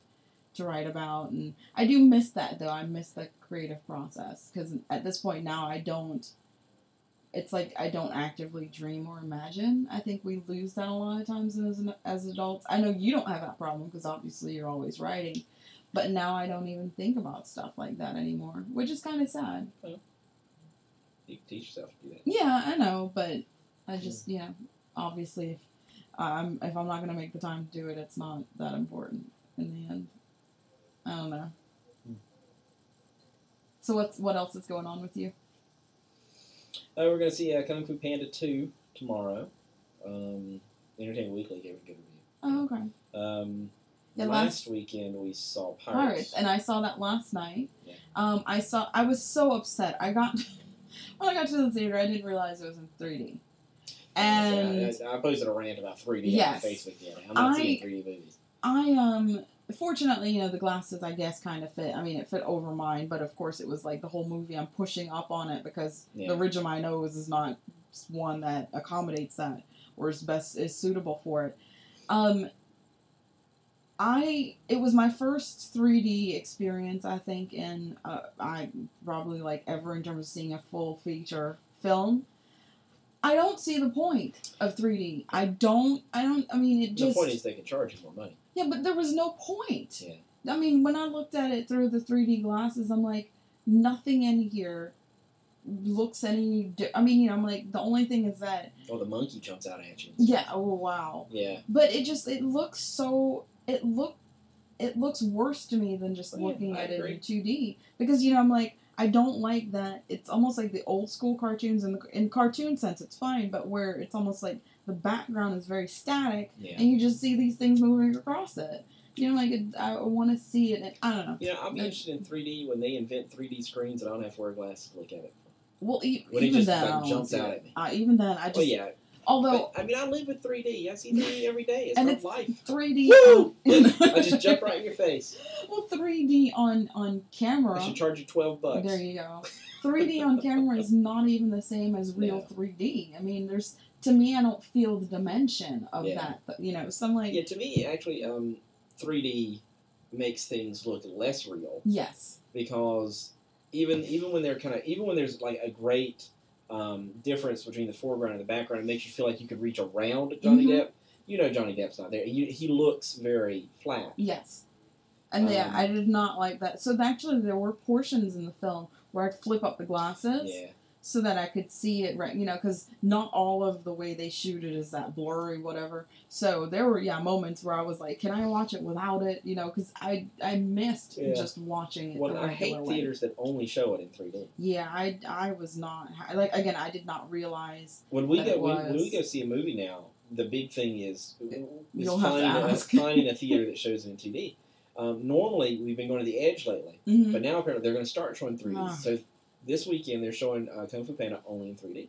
Speaker 2: to write about, and I do miss that though. I miss the creative process because at this point now I don't. It's like I don't actively dream or imagine. I think we lose that a lot of times as as adults. I know you don't have that problem because obviously you're always writing, but now I don't even think about stuff like that anymore, which is kind of sad.
Speaker 1: you can teach yourself to do that.
Speaker 2: Yeah, I know, but I just you know, obviously if I'm if I'm not gonna make the time to do it, it's not that important in the end. I don't know.
Speaker 1: Hmm.
Speaker 2: So what's what else is going on with you?
Speaker 1: Uh, we're going to see uh, Kung Fu Panda 2 tomorrow. Um, Entertainment Weekly gave a good review.
Speaker 2: Oh, okay.
Speaker 1: Um,
Speaker 2: Yeah,
Speaker 1: last,
Speaker 2: last
Speaker 1: weekend we saw Pirates.
Speaker 2: Pirates, and I saw that last night.
Speaker 1: Yeah.
Speaker 2: Um, I saw. I was so upset. I got *laughs* when I got to the theater, I didn't realize it was in 3D. And
Speaker 1: I, I posted a rant about 3D
Speaker 2: Yes.
Speaker 1: on Facebook other. I'm not
Speaker 2: I-
Speaker 1: seeing 3D movies.
Speaker 2: I um fortunately, you know, the glasses I guess kind of fit. I mean, it fit over mine, but of course, it was like the whole movie. I'm pushing up on it because
Speaker 1: Yeah.
Speaker 2: the ridge of my nose is not one that accommodates that or is best is suitable for it. Um, I it was my first 3D experience. I think in uh, I probably like ever in terms of seeing a full feature film. I don't see the point of 3D. I don't. I don't. I mean, it
Speaker 1: The
Speaker 2: just.
Speaker 1: point is they can charge you more money.
Speaker 2: Yeah, but there was no point.
Speaker 1: Yeah.
Speaker 2: I mean, when I looked at it through the 3D glasses, I'm like, nothing in here looks any. Di- I mean, you know, I'm like, the only thing is that,
Speaker 1: Oh, the monkey jumps out at you.
Speaker 2: yeah, oh wow.
Speaker 1: Yeah.
Speaker 2: But it just, it looks so, it look, it looks worse to me than just
Speaker 1: Oh,
Speaker 2: looking
Speaker 1: I
Speaker 2: at it in 2D because you know I'm like I don't like that. It's almost like the old school cartoons in the in cartoon sense it's fine, but where it's almost like the background is very static
Speaker 1: Yeah.
Speaker 2: and you just see these things moving across it. You know, like it, I want to see it. And, I don't know.
Speaker 1: You know, I'll be
Speaker 2: It-
Speaker 1: interested in 3D when they invent 3D screens and I don't have to wear glasses to look at it.
Speaker 2: Well, e- even
Speaker 1: just,
Speaker 2: then,
Speaker 1: like, jumps out at me.
Speaker 2: Uh, even then, I just
Speaker 1: Oh yeah.
Speaker 2: Although
Speaker 1: But, I mean, I live with 3D. I see 3D every day. It's
Speaker 2: And
Speaker 1: my
Speaker 2: it's
Speaker 1: life.
Speaker 2: 3D.
Speaker 1: Woo! *laughs* I *laughs* just jump right in your face.
Speaker 2: Well, 3D on on camera.
Speaker 1: I should charge you 12 bucks.
Speaker 2: There you go. 3D on *laughs* camera is not even the same as real
Speaker 1: No.
Speaker 2: 3D. I mean, there's to me, I don't feel the dimension of
Speaker 1: Yeah.
Speaker 2: that. You know, some like
Speaker 1: Yeah, to me, actually, um, 3D makes things look less real
Speaker 2: yes,
Speaker 1: because even even when they're kind of even when there's like a great um, difference between the foreground and the background, it makes you feel like you could reach around Johnny
Speaker 2: Mhm.
Speaker 1: Depp. You know, Johnny Depp's not there. He, he looks very flat.
Speaker 2: yes, and yeah,
Speaker 1: Um,
Speaker 2: I did not like that. So actually, there were portions in the film where I'd flip up the glasses.
Speaker 1: Yeah,
Speaker 2: so that I could see it right, you know, because not all of the way they shoot it is that blurry, whatever. So there were yeah moments where I was like, can I watch it without it, you know, because I I missed
Speaker 1: Yeah.
Speaker 2: just watching it
Speaker 1: well, I hate
Speaker 2: way.
Speaker 1: theaters that only show it in 3D.
Speaker 2: Yeah, I I was not like again I did not realize
Speaker 1: When we go when, when we go see a movie now, the big thing is, is
Speaker 2: You'll have to
Speaker 1: finding, a,
Speaker 2: ask. *laughs*
Speaker 1: finding a theater that shows it in 2D. Um, normally, we've been going to the Edge lately.
Speaker 2: Mhm.
Speaker 1: But now apparently they're going to start showing 3D.
Speaker 2: Ah.
Speaker 1: So this weekend they're showing uh, Kung Fu Panda only in 3D.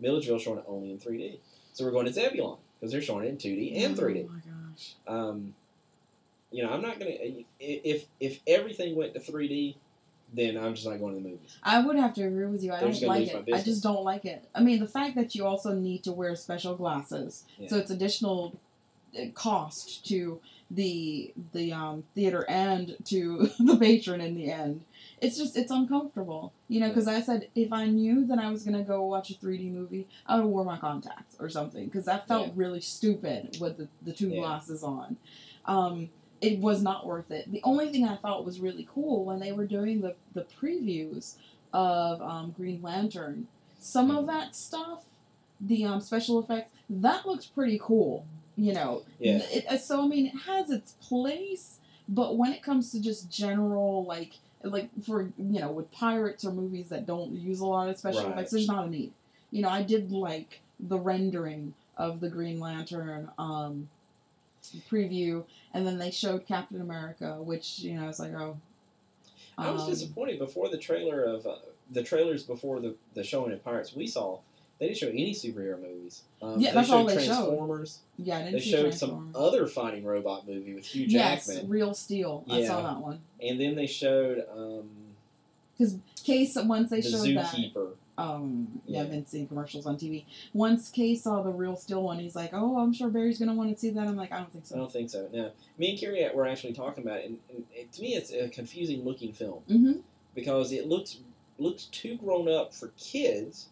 Speaker 1: Milledgeville showing it only in 3D. So we're going to Zebulon because they're showing it in 2D and 3D.
Speaker 2: Oh my gosh.
Speaker 1: Um, you know, I'm not going to if if everything went to 3D, then I'm just not going to the movies.
Speaker 2: I would have to agree with you. I
Speaker 1: They're just
Speaker 2: don't like it. I just don't like it. I mean, the fact that you also need to wear special glasses,
Speaker 1: yeah.
Speaker 2: so it's additional uh, cost to the the um, theater and to *laughs* the patron in the end. It's just it's uncomfortable, you know. Because I said if I knew that I was gonna go watch a 3D movie, I would have wore my contacts or something. Because that felt
Speaker 1: Yeah.
Speaker 2: really stupid with the, the two
Speaker 1: Yeah.
Speaker 2: glasses on. Um, it was not worth it. The only thing I thought was really cool when they were doing the, the previews of um, Green Lantern, some of that stuff, the um, special effects, that looks pretty cool. You know,
Speaker 1: Yeah.
Speaker 2: It, uh, so I mean, it has its place, but when it comes to just general like like for you know with pirates or movies that don't use a lot of special
Speaker 1: Right.
Speaker 2: effects, there's not a need. You know, I did like the rendering of the Green Lantern um, preview, and then they showed Captain America, which you know I was like oh.
Speaker 1: I was
Speaker 2: um,
Speaker 1: disappointed before the trailer of uh, the trailers before the the showing of Pirates we saw. They didn't show any superhero movies. Um,
Speaker 2: Yeah,
Speaker 1: they
Speaker 2: that's
Speaker 1: showed
Speaker 2: all they showed.
Speaker 1: Transformers.
Speaker 2: Yeah, I didn't
Speaker 1: They showed some other fighting robot movie with Hugh
Speaker 2: Yes,
Speaker 1: Jackman,
Speaker 2: Real Steel. I saw that one.
Speaker 1: and then they showed um,
Speaker 2: Case once they
Speaker 1: the
Speaker 2: showed that.
Speaker 1: Zookeeper.
Speaker 2: Um, yeah, I've
Speaker 1: Yeah.
Speaker 2: been seeing commercials on TV. Once Kay saw the Real Steel one, he's like, "Oh, I'm sure Barry's gonna want to see that." I'm like, "I don't think so."
Speaker 1: I don't think so. No, me and Carrie were actually talking about it, and, and it, to me, it's a confusing looking film
Speaker 2: Mm-hmm.
Speaker 1: because it looks looks too grown up for kids,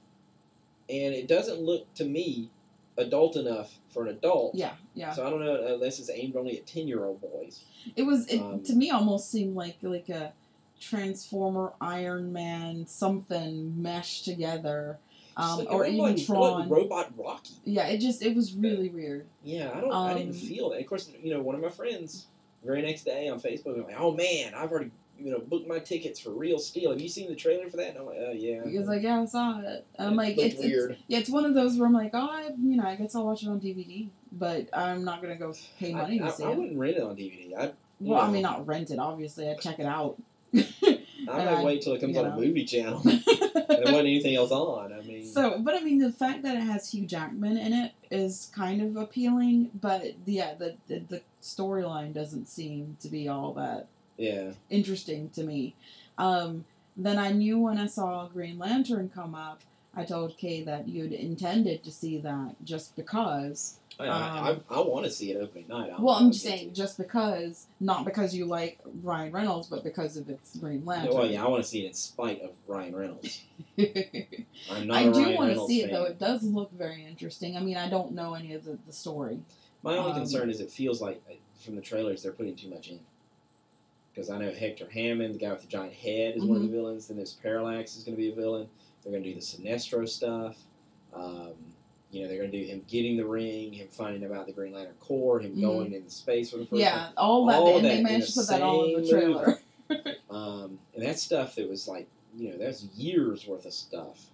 Speaker 1: and it doesn't look to me adult enough for an adult.
Speaker 2: Yeah, yeah.
Speaker 1: So I don't know unless it's aimed only at ten year old boys.
Speaker 2: It was it
Speaker 1: Um,
Speaker 2: to me almost seemed like like a Transformer, Iron Man, something meshed together, um,
Speaker 1: like-
Speaker 2: or even
Speaker 1: like-
Speaker 2: Tron.
Speaker 1: like Robot Rocky.
Speaker 2: yeah, it just it was really weird.
Speaker 1: Yeah, I don't. I didn't
Speaker 2: Um,
Speaker 1: feel it. Of course, you know, one of my friends, very next day on Facebook, was like, "Oh man, I've already you know booked my tickets for Real Steel. Have you seen the trailer for that?" And I'm like, "Oh yeah."
Speaker 2: He was like, "Yeah, I saw it." I'm
Speaker 1: It
Speaker 2: like, it's, it's
Speaker 1: weird.
Speaker 2: yeah, it's one of those where I'm like, "Oh, I, you know, I guess I'll watch it on DVD, but I'm not gonna go pay money
Speaker 1: I,
Speaker 2: to
Speaker 1: I,
Speaker 2: see
Speaker 1: I
Speaker 2: it."
Speaker 1: I wouldn't rent it on DVD. I
Speaker 2: Well, I
Speaker 1: know.
Speaker 2: mean, not rent it. Obviously, I'd check it out. *laughs*
Speaker 1: I might
Speaker 2: I-
Speaker 1: wait till it comes
Speaker 2: you
Speaker 1: on
Speaker 2: know.
Speaker 1: a movie channel. and *laughs* there wasn't anything else on. I mean,
Speaker 2: so, but I mean, the fact that it has Hugh Jackman in it is kind of appealing. But yeah, the the, the storyline doesn't seem to be all that
Speaker 1: yeah,
Speaker 2: interesting to me. Um, then I knew when I saw Green Lantern come up, I told Kay that you'd intended to see that just because.
Speaker 1: I, I,
Speaker 2: Um,
Speaker 1: I, I want to see it opening night.
Speaker 2: Well, I'm just saying, just because, not because you like Ryan Reynolds, but because of its Green Lantern.
Speaker 1: Well, yeah, I want to see it in spite of Ryan Reynolds. *laughs* I'm not
Speaker 2: I
Speaker 1: a
Speaker 2: do want to see
Speaker 1: fan.
Speaker 2: it though. It does look very interesting. I mean, I don't know any of the, the story.
Speaker 1: My only
Speaker 2: Um,
Speaker 1: concern is it feels like uh, from the trailers they're putting too much in. Because I know Hector Hammond, the guy with the giant head, is one of the
Speaker 2: Mm-hmm.
Speaker 1: villains. Then there's Parallax is going to be a villain. They're going to do the Sinestro stuff. Um, you know, they're going to do him getting the ring, him finding about the Green Lantern Corps, him
Speaker 2: Mhm.
Speaker 1: going into space for the first
Speaker 2: Yeah, all that,
Speaker 1: all
Speaker 2: and
Speaker 1: that
Speaker 2: they
Speaker 1: in
Speaker 2: managed
Speaker 1: the
Speaker 2: to put that all in the trailer. *laughs* *laughs*
Speaker 1: Um, and that stuff that was like, you know, that's years worth of stuff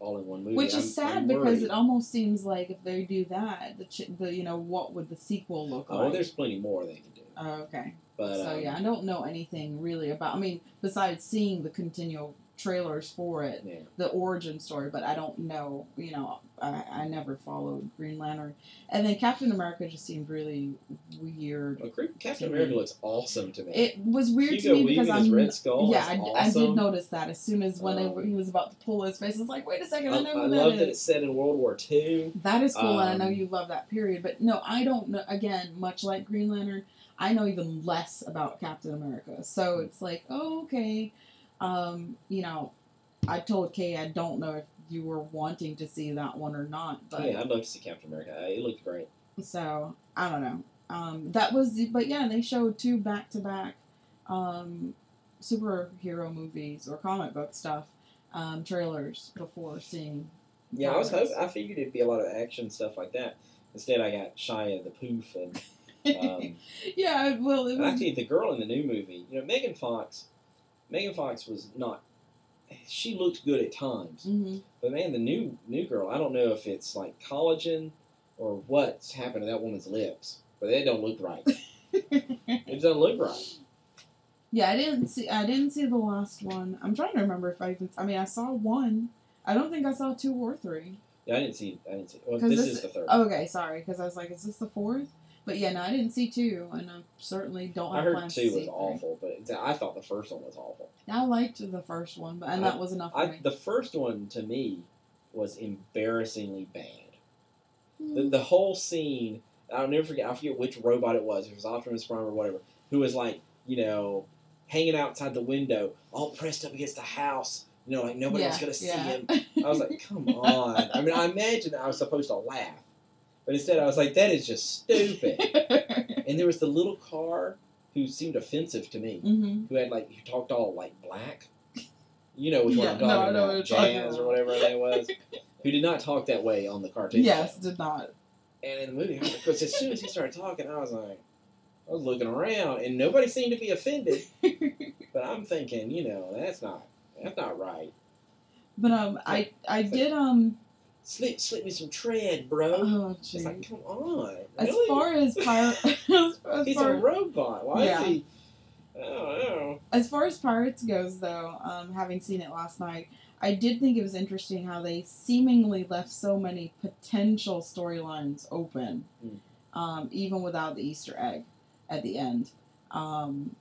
Speaker 1: all in one movie.
Speaker 2: Which
Speaker 1: I'm-
Speaker 2: is sad
Speaker 1: I'm
Speaker 2: because it almost seems like if they do that, the, ch- the you know what would the sequel look
Speaker 1: Oh,
Speaker 2: like?
Speaker 1: Oh, there's plenty more they can do.
Speaker 2: Oh, okay.
Speaker 1: But
Speaker 2: so
Speaker 1: um,
Speaker 2: yeah, I don't know anything really about. I mean, besides seeing the continual trailers for it,
Speaker 1: yeah.
Speaker 2: the origin story, but I don't know. You know, I, I never followed Green Lantern, and then Captain America just seemed really weird.
Speaker 1: Well, Captain America
Speaker 2: me.
Speaker 1: looks awesome to me.
Speaker 2: It was weird
Speaker 1: Hugo
Speaker 2: to me because I'm.
Speaker 1: Red Skull.
Speaker 2: yeah, I,
Speaker 1: awesome.
Speaker 2: I did notice that as soon as when
Speaker 1: Um,
Speaker 2: he was about to pull his face, I was like, wait a second, I,
Speaker 1: I,
Speaker 2: know
Speaker 1: I
Speaker 2: who
Speaker 1: love
Speaker 2: that
Speaker 1: that it's set in World War II.
Speaker 2: That is cool, and I know
Speaker 1: Um,
Speaker 2: you love that period. But no, I don't know. Again, much like Green Lantern, I know even less about Captain America. So
Speaker 1: Hmm.
Speaker 2: it's like, oh, okay. Um, you know, I told Kay I don't know if you were wanting to see that one or not, but
Speaker 1: yeah, I'd love to see Captain America. It looked great.
Speaker 2: so I don't know. Um, that was, the, but yeah, they showed two back to back um superhero movies or comic book stuff um, trailers before seeing.
Speaker 1: Yeah, I was hoping. I figured it'd be a lot of action stuff like that. Instead, I got Shia the Poof and. Um, *laughs*
Speaker 2: yeah, well, it was.
Speaker 1: actually, the girl in the new movie, you know, Megan Fox. Megan Fox was not. She looked good at times,
Speaker 2: hmm
Speaker 1: but man, the new new girl. I don't know if it's like collagen or what's happened to that woman's lips, but they don't look right. *laughs* it doesn't look right.
Speaker 2: Yeah, I didn't see. I didn't see the last one. I'm trying to remember if I even. I mean, I saw one. I don't think I saw two or three.
Speaker 1: Yeah, I didn't see. I didn't see. Well, this,
Speaker 2: this-
Speaker 1: is the third.
Speaker 2: Okay, sorry, because I was like, is this the fourth? But yeah, no, I didn't see two, and I certainly don't
Speaker 1: I heard
Speaker 2: plans
Speaker 1: two
Speaker 2: to see
Speaker 1: was
Speaker 2: three.
Speaker 1: awful, but I thought the first one was awful.
Speaker 2: I liked the first one, but and
Speaker 1: I-
Speaker 2: that was enough for
Speaker 1: I,
Speaker 2: me.
Speaker 1: the first one to me was embarrassingly bad.
Speaker 2: Hmm.
Speaker 1: The, the whole scene, I'll never forget. I forget which robot it was. It was Optimus Prime or whatever, who was like, you know, hanging outside the window, all pressed up against the house. You know, like nobody was
Speaker 2: Yeah,
Speaker 1: gonna see
Speaker 2: yeah.
Speaker 1: him. *laughs* I was like, come on. I mean, I imagine I was supposed to laugh, but instead I was like, that is just stupid. *laughs* and there was the little car who seemed offensive to me,
Speaker 2: hmm
Speaker 1: who had like who talked all like black. You know which one I'm talking
Speaker 2: know
Speaker 1: about, Jazz or whatever that was, who did not talk that way on the cartoon.
Speaker 2: Yes,
Speaker 1: show.
Speaker 2: did not.
Speaker 1: And in the movie, because as soon as he started talking, I was like, I was looking around, and nobody seemed to be offended. *laughs* But I'm thinking, you know, that's not that's not right.
Speaker 2: But um, I I did um.
Speaker 1: Slip slip me some tread, bro.
Speaker 2: Oh,
Speaker 1: it's like, come on.
Speaker 2: As
Speaker 1: really?
Speaker 2: far as pirate, *laughs* as, as *laughs*
Speaker 1: He's
Speaker 2: far
Speaker 1: a robot. Why
Speaker 2: Yeah.
Speaker 1: is he? I don't know.
Speaker 2: As far as Pirates goes, though, um, having seen it last night, I did think it was interesting how they seemingly left so many potential storylines open,
Speaker 1: Mm.
Speaker 2: um, even without the Easter egg at the end. Um,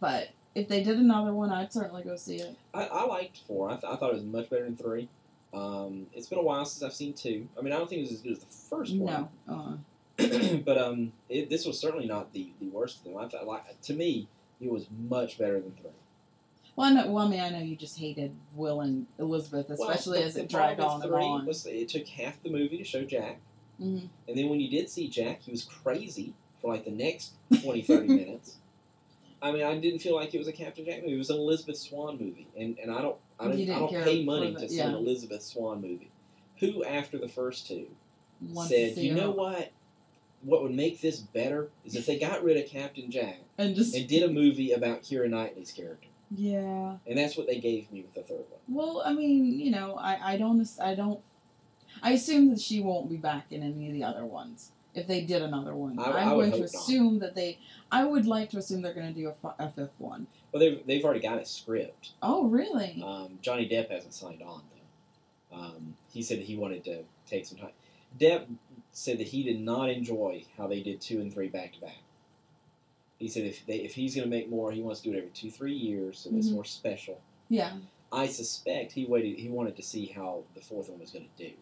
Speaker 2: but if they did another one, I'd certainly go see it.
Speaker 1: I, I liked four. I, th- I thought it was much better than three. Um, it's been a while since I've seen two. I mean, I don't think it was as good as the first one.
Speaker 2: No, uh, *clears throat*
Speaker 1: but um, it, this was certainly not the, the worst of them. I thought, like, to me, it was much better than three.
Speaker 2: well, I know, well, I mean, I know you just hated Will and Elizabeth, especially
Speaker 1: the-
Speaker 2: as it dragged on and on.
Speaker 1: Was it took half the movie to show Jack,
Speaker 2: Mhm.
Speaker 1: and then when you did see Jack, he was crazy for like the next 20, 30 *laughs* minutes. I mean, I didn't feel like it was a Captain Jack movie. It was an Elizabeth Swann movie, and and I don't I don't, I don't pay money
Speaker 2: the-
Speaker 1: to see an. Elizabeth Swann movie. Who after the first two said, you know what? What would make this better is if they got rid of Captain Jack
Speaker 2: And just
Speaker 1: and did a movie about Keira Knightley's character,
Speaker 2: yeah.
Speaker 1: and that's what they gave me with the third one.
Speaker 2: Well, I mean, you know, I, I don't I don't I assume that she won't be back in any of the other ones if they did another one.
Speaker 1: I- would
Speaker 2: going to
Speaker 1: hope not.
Speaker 2: assume that they. I would like to assume they're going to do a, a fifth one.
Speaker 1: Well, they've they've already got a script.
Speaker 2: Oh, really?
Speaker 1: Um, Johnny Depp hasn't signed on though. Um, he said that he wanted to take some time. Depp said that he did not enjoy how they did two and three back to back. He said if they if he's going to make more, he wants to do it every two three years, so it's
Speaker 2: Mhm.
Speaker 1: more special.
Speaker 2: yeah.
Speaker 1: I suspect he waited. He wanted to see how the fourth one was going to do.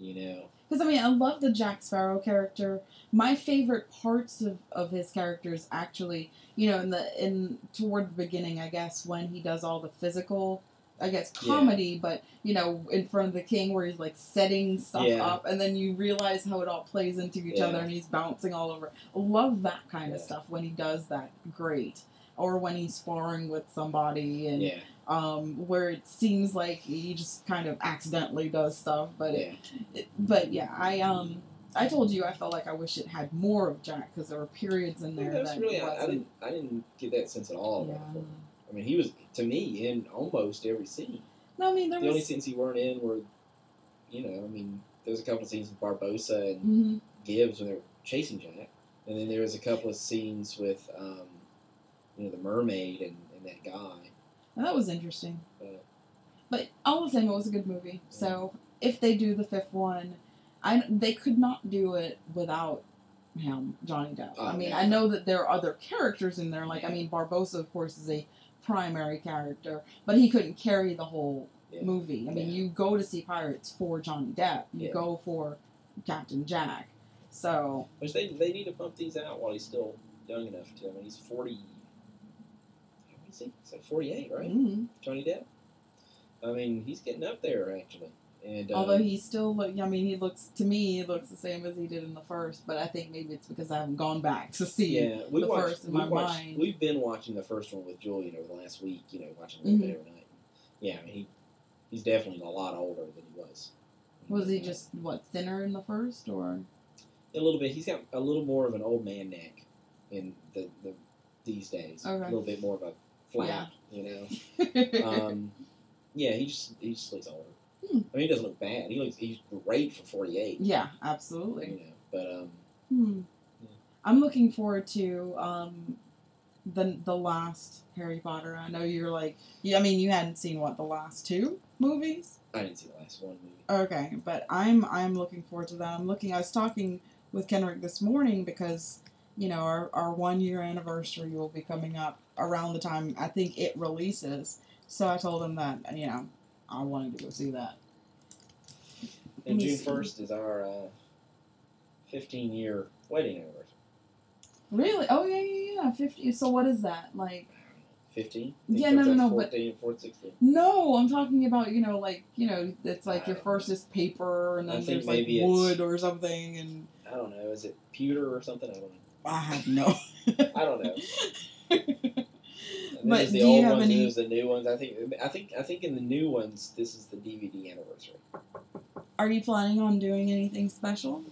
Speaker 1: You know,
Speaker 2: Because I mean, I love the Jack Sparrow character. My favorite parts of, of his characters actually, you know, in the in toward the beginning, I guess, when he does all the physical, I guess
Speaker 1: Yeah.
Speaker 2: comedy, but you know, in front of the king, where he's like setting stuff
Speaker 1: Yeah.
Speaker 2: up, and then you realize how it all plays into each
Speaker 1: Yeah.
Speaker 2: other, and he's bouncing all over. I love that kind of stuff when he does that. Great. Or when he's sparring with somebody, and
Speaker 1: yeah,
Speaker 2: um, where it seems like he just kind of accidentally does stuff, but it,
Speaker 1: yeah.
Speaker 2: it, but yeah, I um, I told you I felt like I wish it had more of Jack because there were periods in there
Speaker 1: That's
Speaker 2: that
Speaker 1: really. I, I didn't. I didn't get that sense at all.
Speaker 2: Yeah.
Speaker 1: about the fourth one. I mean, he was to me in almost every scene.
Speaker 2: No, I mean there
Speaker 1: the only scenes he weren't in were, you know, I mean, there was a couple of scenes with Barbossa and
Speaker 2: hmm
Speaker 1: Gibbs when they were chasing Jack, and then there was a couple of scenes with, um, you know, the mermaid and, and that guy.
Speaker 2: And that was interesting.
Speaker 1: But-
Speaker 2: But all the same, it was a good movie. So if they do the fifth one, I they could not do it without him, Johnny Depp.
Speaker 1: Oh,
Speaker 2: I mean,
Speaker 1: yeah.
Speaker 2: I know that there are other characters in there. Like I mean, Barbossa, of course, is a primary character, but he couldn't carry the whole movie. I mean, you go to see Pirates for Johnny Depp. You go for Captain Jack. So
Speaker 1: Which they they need to pump these out while he's still young enough to. I mean, he's forty. Is he? He's like forty-eight, right?
Speaker 2: mhm.
Speaker 1: Johnny Depp. I mean, he's getting up there actually, and
Speaker 2: although
Speaker 1: um,
Speaker 2: he still look, I mean, he looks to me he looks the same as he did in the first. But I think maybe it's because I haven't gone back to see.
Speaker 1: Yeah, we
Speaker 2: the
Speaker 1: watched.
Speaker 2: first in my
Speaker 1: watched.
Speaker 2: mind.
Speaker 1: We've been watching the first one with Julian over the last week. You know, watching a little
Speaker 2: Mm-hmm.
Speaker 1: bit every night. Yeah, I mean, he he's definitely a lot older than he was.
Speaker 2: Was he just what thinner in the first, or
Speaker 1: a little bit? He's got a little more of an old man neck in the, the these days.
Speaker 2: Okay.
Speaker 1: A little bit more of a flat.
Speaker 2: Yeah.
Speaker 1: You know. *laughs* um, yeah, he just he just looks older.
Speaker 2: Hmm.
Speaker 1: I mean, he doesn't look bad. He looks he's great for forty eight.
Speaker 2: yeah,
Speaker 1: You
Speaker 2: absolutely.
Speaker 1: know, but um,
Speaker 2: Hmm.
Speaker 1: Yeah.
Speaker 2: I'm looking forward to um, the the last Harry Potter. I know you're like, yeah, I mean, you hadn't seen what the last two movies.
Speaker 1: I didn't see the last one movie.
Speaker 2: Okay, but I'm I'm looking forward to that. I'm looking. I was talking with Kendrick this morning because you know our our one year anniversary will be coming up around the time I think it releases. So I told him that you know I wanted to go see that.
Speaker 1: And June first is our uh, fifteen year wedding anniversary.
Speaker 2: Really? Oh yeah, yeah, yeah. Fifty. So what is that like?
Speaker 1: Fifteen?
Speaker 2: Yeah, no, no, no, but-
Speaker 1: 14, 14, 16.
Speaker 2: No, I'm talking about you know like you know it's like your
Speaker 1: I don't
Speaker 2: first is paper and then there's like wood or something and
Speaker 1: I don't know. Is it pewter or something? I don't know.
Speaker 2: I have no. *laughs*
Speaker 1: I don't know. *laughs* And
Speaker 2: But
Speaker 1: the
Speaker 2: do you
Speaker 1: old
Speaker 2: have
Speaker 1: ones
Speaker 2: any-
Speaker 1: there's the new ones. I think I think I think in the new ones this is the DVD anniversary.
Speaker 2: Are you planning on doing anything special?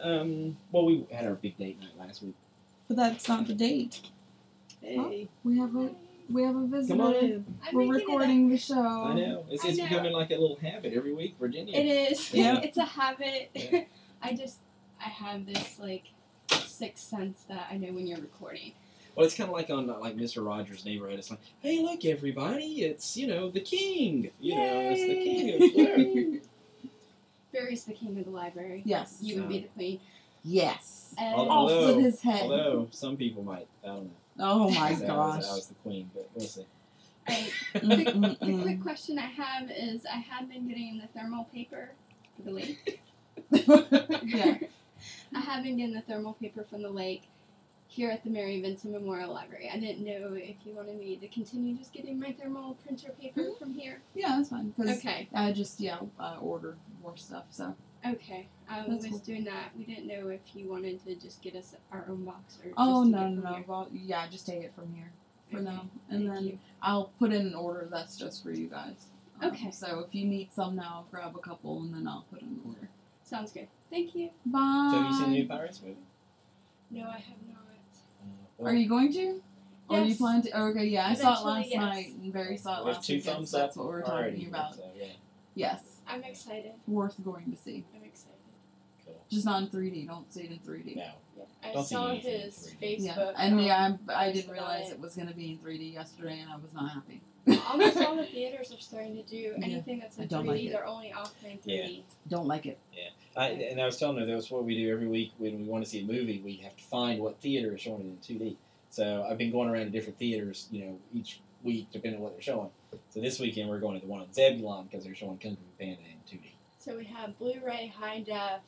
Speaker 1: Um, well, we had our big date night last week.
Speaker 2: But that's not the date.
Speaker 1: Hey,
Speaker 2: We have a we have a visitor.
Speaker 1: come on in.
Speaker 2: We're recording the show.
Speaker 1: I know it's,
Speaker 4: I know.
Speaker 1: becoming like a little habit every week, Virginia.
Speaker 4: It is.
Speaker 2: Yeah. *laughs*
Speaker 4: it's a habit.
Speaker 1: Yeah. *laughs*
Speaker 4: I just I have this like sixth sense that I know when you're recording.
Speaker 1: Well, it's kind of like on uh, like Mister Rogers' Neighborhood. It's like, hey, look, everybody, it's you know the king. You know, it's the king of *laughs*
Speaker 4: Barry's the king of the library.
Speaker 2: Yes.
Speaker 4: You would be the queen.
Speaker 2: Yes.
Speaker 4: And
Speaker 1: Although-
Speaker 2: Off with his head.
Speaker 1: Although some people might, I don't know.
Speaker 2: oh my
Speaker 1: say *laughs* I
Speaker 2: gosh.
Speaker 1: was, I was the queen, but we'll see.
Speaker 4: I, *laughs* the, the quick question I have is I have been getting the thermal paper for the lake.
Speaker 2: yeah.
Speaker 4: I have been getting the thermal paper from the lake here at the Mary Vinson Memorial Library. I didn't know if you wanted me to continue just getting my thermal printer paper
Speaker 2: Mhm.
Speaker 4: from here.
Speaker 2: Yeah, that's fine.
Speaker 4: Okay.
Speaker 2: I just yeah uh, ordered more stuff. So
Speaker 4: Okay. I
Speaker 2: That's
Speaker 4: was
Speaker 2: cool.
Speaker 4: doing that. We didn't know if you wanted to just get us our own box or just
Speaker 2: oh
Speaker 4: to
Speaker 2: no no no. Well, yeah, just take it from here for
Speaker 4: Okay.
Speaker 2: now, and
Speaker 4: Thank
Speaker 2: then
Speaker 4: you.
Speaker 2: I'll put in an order that's just for you guys. Um,
Speaker 4: Okay.
Speaker 2: So if you need some now, I'll grab a couple and then I'll put in an order.
Speaker 4: Sounds good. Thank you.
Speaker 2: Bye.
Speaker 1: So have you seen the new Pirates movie?
Speaker 4: No, I have not.
Speaker 1: Well,
Speaker 2: Are you going to? Or are you
Speaker 4: Yes.
Speaker 2: planning to? oh, Okay, yeah, I saw it last
Speaker 4: yes.
Speaker 2: night and Barry saw it
Speaker 1: we have
Speaker 2: last
Speaker 1: two
Speaker 2: weekend.
Speaker 1: thumbs
Speaker 2: so
Speaker 1: up
Speaker 2: that's what we're talking about.
Speaker 1: So, yeah,
Speaker 2: Yes,
Speaker 4: I'm excited.
Speaker 2: worth going to see.
Speaker 4: I'm excited.
Speaker 1: cool.
Speaker 2: Just not in 3D. Don't see it in 3D.
Speaker 1: No,
Speaker 4: Yeah. I
Speaker 1: Don't
Speaker 4: saw
Speaker 1: anything in
Speaker 4: his
Speaker 1: 3D.
Speaker 2: Yeah, and
Speaker 4: um,
Speaker 2: yeah, I, I didn't realize
Speaker 4: it.
Speaker 2: it was going to be in 3D yesterday, and I was not happy.
Speaker 4: Almost all the theaters are starting to do
Speaker 2: Yeah.
Speaker 4: anything that's
Speaker 2: I
Speaker 4: in
Speaker 2: don't
Speaker 4: 3D.
Speaker 2: like it.
Speaker 4: they're only offering 3D.
Speaker 2: Don't like it.
Speaker 1: I, and I was telling her that's what we do every week when we want to see a movie. We have to find what theater is showing it in two D. So I've been going around to different theaters, you know, each week depending on what they're showing. So this weekend we're going to the one in Zebulon because they're showing Kung Fu Panda in two D.
Speaker 4: So we have Blu-ray, high def,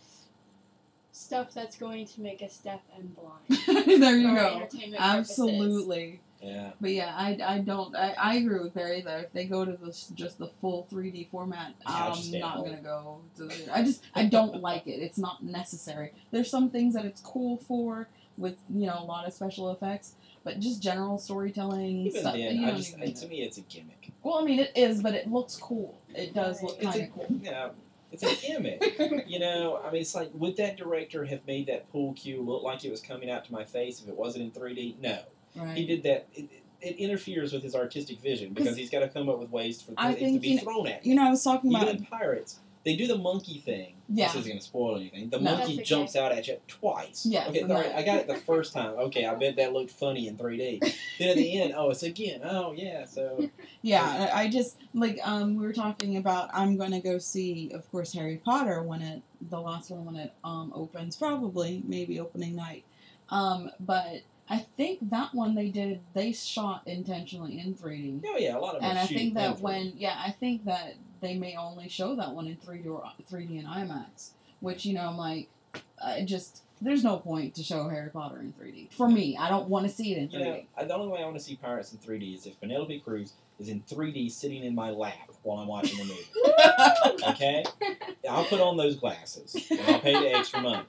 Speaker 4: stuff that's going to make us deaf and blind. *laughs*
Speaker 2: there you
Speaker 4: for
Speaker 2: go.
Speaker 4: entertainment purposes.
Speaker 2: Absolutely.
Speaker 1: Yeah.
Speaker 2: But yeah, I, I don't I, I agree with Barry though. If they go to this just the full 3D format,
Speaker 1: Yeah,
Speaker 2: I'm not gonna go. To the, I just I don't *laughs* like it. It's not necessary. There's some things that it's cool for with you know a lot of special effects, but just general storytelling
Speaker 1: Even
Speaker 2: stuff.
Speaker 1: then, I just to me it's a gimmick.
Speaker 2: Well, I mean it is, but it looks cool. It does look kind of cool.
Speaker 1: yeah, it's a gimmick. *laughs* you know, I mean, it's like would that director have made that pool cue look like it was coming out to my face if it wasn't in three D? No.
Speaker 2: Right.
Speaker 1: He did that. It, it interferes with his artistic vision because he's got to come up with ways for
Speaker 2: I
Speaker 1: things to
Speaker 2: think,
Speaker 1: be
Speaker 2: you know-
Speaker 1: thrown at.
Speaker 2: You know, I was talking
Speaker 1: Even
Speaker 2: about
Speaker 1: in Pirates, they do the monkey thing.
Speaker 2: Yeah.
Speaker 1: This isn't going to spoil anything. The
Speaker 2: No.
Speaker 1: monkey
Speaker 4: That's okay.
Speaker 1: jumps out at you twice.
Speaker 2: Yes,
Speaker 1: Okay, all right, I got it the first time. Okay, I bet that looked funny in 3D. then at the end, oh, it's again. Oh, yeah. So *laughs*
Speaker 2: Yeah, I I just like um we were talking about I'm gonna go see of course Harry Potter when it the last one when it um opens probably maybe opening night, um but I think that one they did they shot intentionally in 3D
Speaker 1: oh yeah, a lot of them
Speaker 2: and I think that when yeah I think that they may only show that one in 3D or 3D and IMAX which you know I'm like I just there's no point to show Harry Potter in 3D for me I don't want to see it in 3D
Speaker 1: You know, the only way I want to see Pirates in 3D is if Penelope Cruz is in 3D sitting in my lap while I'm watching the movie. *laughs* okay? I'll put on those glasses and I'll pay the extra money.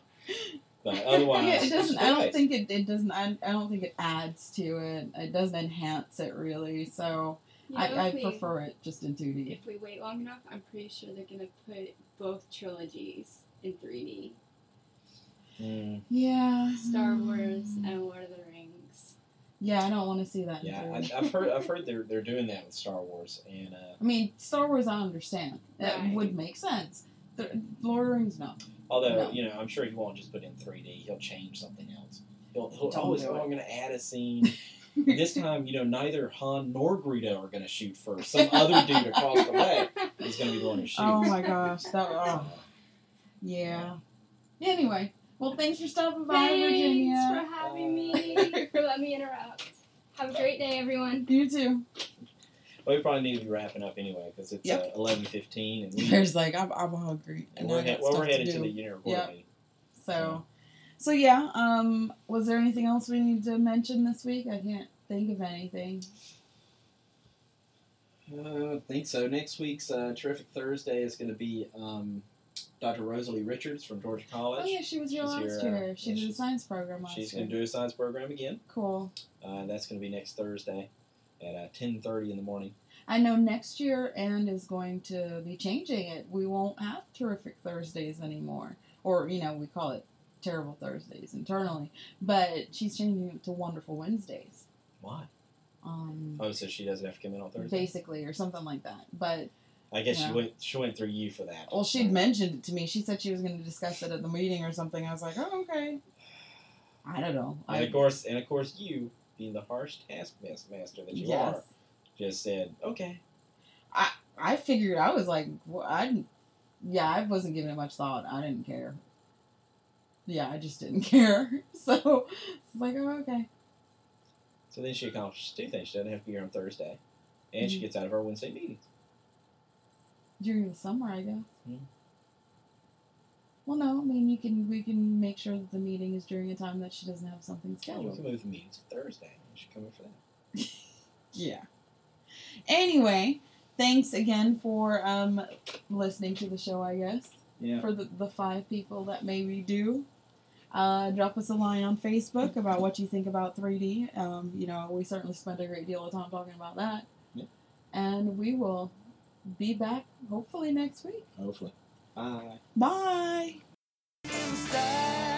Speaker 1: But otherwise, *laughs*
Speaker 2: yeah, it doesn't. I don't
Speaker 1: nice.
Speaker 2: think it. It doesn't. I, I don't think it adds to it. It doesn't enhance it really. So
Speaker 4: You know,
Speaker 2: I, I
Speaker 4: we,
Speaker 2: prefer it just in two D.
Speaker 4: If we wait long enough, I'm pretty sure they're gonna put both trilogies in 3D:
Speaker 1: Mm,
Speaker 2: Yeah.
Speaker 4: Star Wars and Lord of the Rings.
Speaker 2: Yeah, I don't want to see that.
Speaker 1: yeah,
Speaker 2: in
Speaker 1: I,
Speaker 2: 3D.
Speaker 1: I've heard. I've heard they're they're doing that with Star Wars, and uh,
Speaker 2: I mean, Star Wars. I understand. That
Speaker 4: Right.
Speaker 2: would make sense. The, Lord of the Rings, no.
Speaker 1: Although
Speaker 2: No.
Speaker 1: you know, I'm sure he won't just put in 3D. He'll change something else. He'll, he'll always
Speaker 2: do
Speaker 1: oh. I'm going to add a scene. *laughs* this time, you know, neither Han nor Greedo are going to shoot first. Some other dude across the way is going to be the one who shoots.
Speaker 2: oh my gosh, that. Oh, yeah. Anyway, Well, thanks for stopping by,
Speaker 4: Thanks
Speaker 2: Virginia.
Speaker 4: for having me. *laughs* for letting me interrupt. Have a great day, everyone.
Speaker 2: You too.
Speaker 1: Well, we probably need to be wrapping up anyway because it's
Speaker 2: Yep.
Speaker 1: uh, eleven fifteen, and, we, *laughs*
Speaker 2: There's like I'm, I'm hungry,
Speaker 1: and
Speaker 2: and
Speaker 1: we're,
Speaker 2: I
Speaker 1: he- well, we're headed
Speaker 2: to
Speaker 1: to, the unit board
Speaker 2: Yep.
Speaker 1: meeting.
Speaker 2: So, so yeah. Um, was there anything else we need to mention this week? I can't think of anything.
Speaker 1: Uh, I think so. Next week's uh, Terrific Thursday is going to be um, Dr. Rosalie Richards from Georgia College.
Speaker 2: Oh yeah, she was here
Speaker 1: She's
Speaker 2: last
Speaker 1: here, uh,
Speaker 2: year. She
Speaker 1: yeah,
Speaker 2: did a
Speaker 1: she's-
Speaker 2: science program last
Speaker 1: She's
Speaker 2: year.
Speaker 1: going to do a science program again.
Speaker 2: Cool.
Speaker 1: Uh, that's going to be next Thursday at uh, ten thirty in the morning.
Speaker 2: I know next year and is going to be changing it. We won't have terrific Thursdays anymore, or you know we call it terrible Thursdays internally. But she's changing it to wonderful Wednesdays.
Speaker 1: Why?
Speaker 2: Um,
Speaker 1: Oh, so she doesn't have to come in on Thursday.
Speaker 2: basically, or something like that. But
Speaker 1: I guess
Speaker 2: Yeah.
Speaker 1: she went. She went through you for that.
Speaker 2: well, she'd mentioned it to me. She said she was going to discuss it at the meeting or something. I was like, oh okay. I don't know.
Speaker 1: And
Speaker 2: I,
Speaker 1: of course, and of course, you being the harsh taskmaster that you
Speaker 2: yes.
Speaker 1: are, just said, "Okay."
Speaker 2: I I figured I was like, wh- I yeah, I wasn't giving it much thought. I didn't care. Yeah, I just didn't *laughs* care. So it's like, oh, okay.
Speaker 1: So then she accomplishes two things. She doesn't have to be here on Thursday, and she
Speaker 2: Mhm.
Speaker 1: gets out of her Wednesday meetings.
Speaker 2: During the summer, I guess.
Speaker 1: Hmm.
Speaker 2: Well, no, I mean, you can we can make sure that the meeting is during a time that she doesn't have something
Speaker 1: Yeah, we
Speaker 2: scheduled.
Speaker 1: can move the to Thursday. She come in for that. *laughs*
Speaker 2: Yeah. Anyway, thanks again for um listening to the show. I guess.
Speaker 1: Yeah.
Speaker 2: for the, the five people that maybe do. Uh, drop us a line on Facebook about what you think about 3D. Um, you know, we certainly spend a great deal of time talking about that.
Speaker 1: Yeah.
Speaker 2: And we will be back hopefully next week.
Speaker 1: Hopefully. Bye.
Speaker 2: Bye.
Speaker 3: Style.